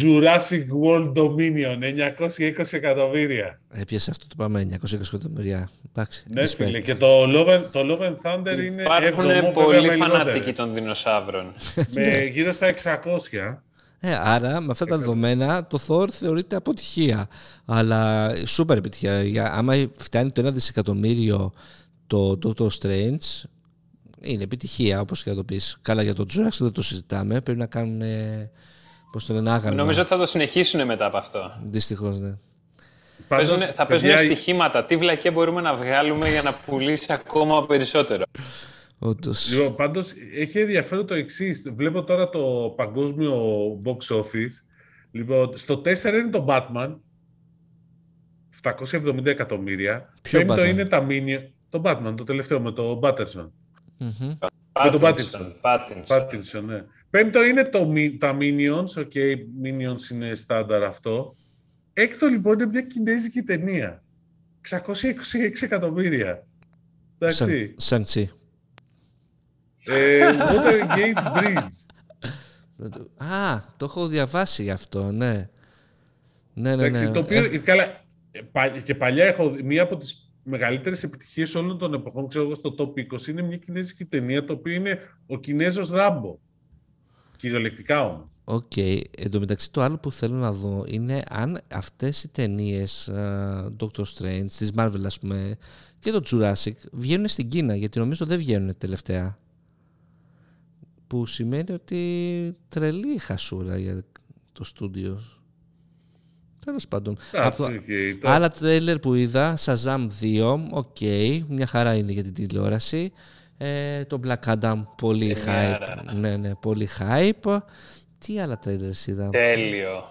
Jurassic World Dominion, 920 εκατομμύρια. Έπιασε αυτό το πάμε 920 εκατομμύρια. Εντάξει. Ναι, respect. φίλε. Και το Love and, το Love and Thunder είναι Υπάρχουν έβδομο, πολύ βέβαια, με φανατικοί λιγότερες. των δεινοσαύρων. Με γύρω στα 600. Ε, άρα με αυτά τα δεδομένα το Thor θεωρείται αποτυχία. Αλλά σούπερ επιτυχία. Για, άμα φτάνει το 1 δισεκατομμύριο το Doctor Strange, είναι επιτυχία όπως και να το πεις. Καλά για το Jurassic δεν το συζητάμε. Πρέπει να κάνουν, ε, πώς το λένε, άγαλμα. Νομίζω ότι θα το συνεχίσουν μετά από αυτό. Δυστυχώς, ναι. Πάντως, Παίζουνε- θα παίζουν παιδιά, στοιχήματα. Τι βλακία μπορούμε να βγάλουμε για να πουλήσει ακόμα περισσότερο; Όντως. Λοιπόν, πάντως έχει ενδιαφέρον το εξής. Βλέπω τώρα το παγκόσμιο box office. Λοιπόν, στο 4 είναι το Batman. 770 εκατομμύρια. Ποιο Πέμπτο Batman? είναι τα Minions. Το Batman, το τελευταίο με το Batterson. Μμμ. Με τον Pattinson, Pattinson. Pattinson. Pattinson, ναι. Πέμπτο είναι το, Mi- τα Minions. Οκέι, Minions είναι στάνταρ αυτό. Έκτο λοιπόν είναι μια κινέζικη ταινία. 626 εκατομμύρια. Εντάξει. Shang, Shang-Chi. Ε, Watergate Bridge. Α, το έχω διαβάσει αυτό, ναι. Ναι, ναι, Εντάξει, ναι. το οποίο, Ε, καλά, ε, πα- και παλιά έχω μία από τις μεγαλύτερες επιτυχίες όλων των εποχών, ξέρω εγώ, στο top 20, είναι μια κινέζικη ταινία, το οποίο είναι ο Κινέζος Ράμπο. Κυριολεκτικά όμως. Οκέι. Εν τω μεταξύ το άλλο που θέλω να δω είναι αν αυτές οι ταινίες Doctor Strange, της Marvel ας πούμε και το Jurassic βγαίνουν στην Κίνα γιατί νομίζω δεν βγαίνουν τελευταία. Που σημαίνει ότι τρελή η χασούρα για το στούντιο. Τέλος πάντων. Εντάξει, Από- οκέι, το- Άλλα τρέλερ που είδα, Shazam 2, οκέι, μια χαρά είναι για την τηλεόραση. Ε, το Black Adam, πολύ Ταινιάρα. hype. Ναι, ναι, πολύ hype. Τι άλλα τρέλερ είδα; Τέλειο.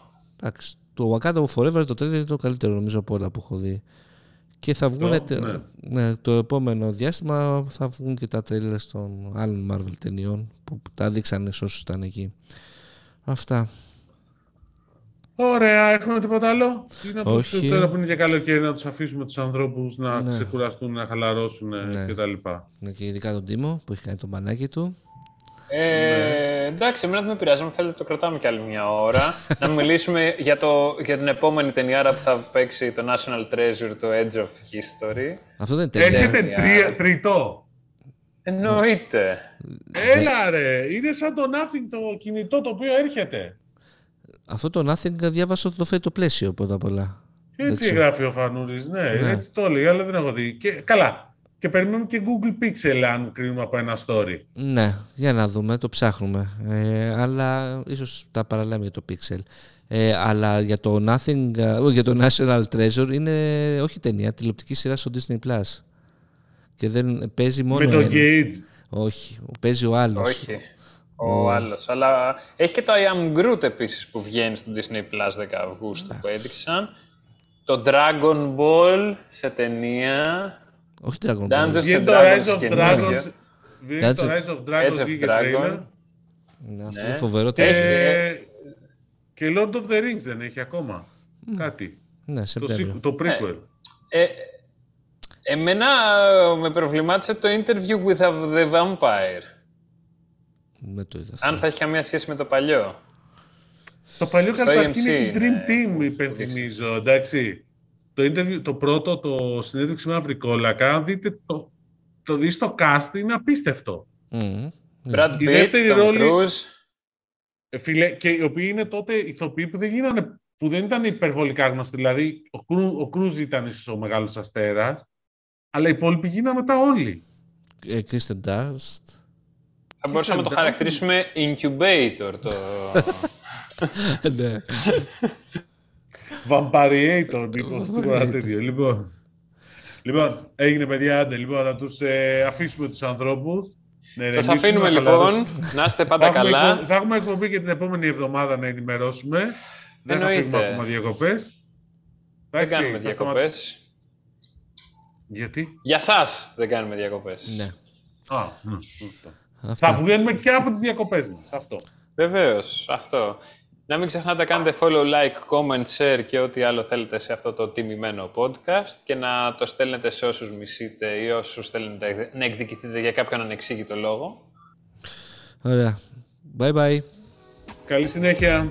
Εντάξει, το Wakanda Forever το τρέλερ είναι το καλύτερο νομίζω από όλα που έχω δει. Και θα βγουν Αυτό, τε- ναι. ναι, το επόμενο διάστημα θα βγουν και τα τρέλερ των άλλων Marvel ταινιών που τα δείξανε σε όσους ήταν εκεί. Αυτά. Ωραία, έχουμε τίποτα άλλο; Ή να τους, Όχι. τώρα που είναι και καλοκαίρι να τους αφήσουμε τους ανθρώπους να Ναι. ξεκουραστούν, να χαλαρώσουν Ναι. κτλ. Ναι, Και ειδικά τον Τίμο που έχει κάνει το μπανάκι του. Ε, εντάξει, εμένα δεν με πειράζει. Αν θέλετε, το κρατάμε κι άλλη μια ώρα. <laughs> να μιλήσουμε για, το, για την επόμενη ταινιάρα που θα παίξει το National Treasure, το Edge of History. Αυτό δεν είναι ταινία. Έρχεται Ταινία. τρία, τριτό. Εννοείται. Έλα ρε, είναι σαν το Nothing το κινητό το οποίο έρχεται. Αυτό το Nothing διάβασα ότι το φέρει το πλαίσιο πρώτα απ' όλα. Δεν Έτσι ξέρω. γράφει ο Φανούρης, ναι, Ναι. έτσι το λέει, αλλά δεν έχω δει. Και, καλά, και περιμένουμε και Google Pixel αν κρίνουμε από ένα story. Ναι, για να δούμε, το ψάχνουμε. Ε, αλλά ίσως τα παραλάμε για το Pixel. Ε, αλλά για το Nothing, ε, όχι, για το National Treasure είναι όχι ταινία, τηλεοπτική σειρά στο Disney Plus. Και δεν παίζει μόνο Με το ένα. Gage. Όχι, παίζει ο άλλος. Όχι. Ο άλλος. Αλλά έχει και το I am Groot επίσης που βγαίνει στο Disney Plus 10 Αυγούστου που έδειξαν. Το Dragon Ball σε ταινία. Όχι Dragon Ball. Dungeons Βγαίνει and το Dragons Rise of καινούργιο. Dragons. Βγαίνει το That's Rise of Dragons Edge of βγήκε Dragon. trailer. Ναι, αυτό Ναι. είναι φοβερό. Και, τρέλερ. και Lord of the Rings δεν έχει ακόμα. Κάτι. Ναι, Το, Σεπτέμβριο. sequel, το prequel. Ε, εμένα ε, με προβλημάτισε το interview with the vampire. Δεν το είδα. αυτό. Αν θα έχει καμία σχέση με το παλιό. Το παλιό Στο καταρχήν AMC έχει Dream είναι. Team, υπενθυμίζω, εντάξει. Το, interview, το πρώτο, το συνέντευξη με Αυρικόλακα, αν δείτε το, το δεις το cast, είναι απίστευτο. Μμμ. Ναι. Brad Η Pitt, δεύτερη Tom ρόλη- Cruise. Ε, φίλε, και οι οποίοι είναι τότε ηθοποιοί που δεν, γίνανε, που δεν ήταν υπερβολικά γνωστοί. Δηλαδή, ο, Κρού, ο Κρούζ ήταν ίσως ο μεγάλος αστέρας, αλλά οι υπόλοιποι γίνανε μετά όλοι. Ε, Kristen Dunst. Θα μπορούσαμε να το εντάξει. χαρακτηρίσουμε incubator. Το... ναι. Vampariator, μήπως, τίποτα τέτοιο. Λοιπόν, λοιπόν, έγινε παιδιά, άντε, λοιπόν, να τους ε, αφήσουμε τους ανθρώπους. Ναι, Σας αφήνουμε λοιπόν, να είστε πάντα θα καλά. Έχουμε, θα έχουμε εκπομπή και την επόμενη εβδομάδα να ενημερώσουμε. Δεν θα φύγουμε ακόμα διακοπές. Δεν κάνουμε διακοπές. Γιατί; Για σας δεν κάνουμε διακοπές. Ναι. Α, ναι. Θα βγαίνουμε και από τις διακοπές μας. Αυτό. Βεβαίως. Αυτό. Να μην ξεχνάτε κάνετε follow, like, comment, share και ό,τι άλλο θέλετε σε αυτό το τιμημένο podcast και να το στέλνετε σε όσους μισείτε ή όσους θέλετε να εκδικηθείτε για κάποιον ανεξήγητο λόγο. Ωραία. Bye bye. Καλή συνέχεια.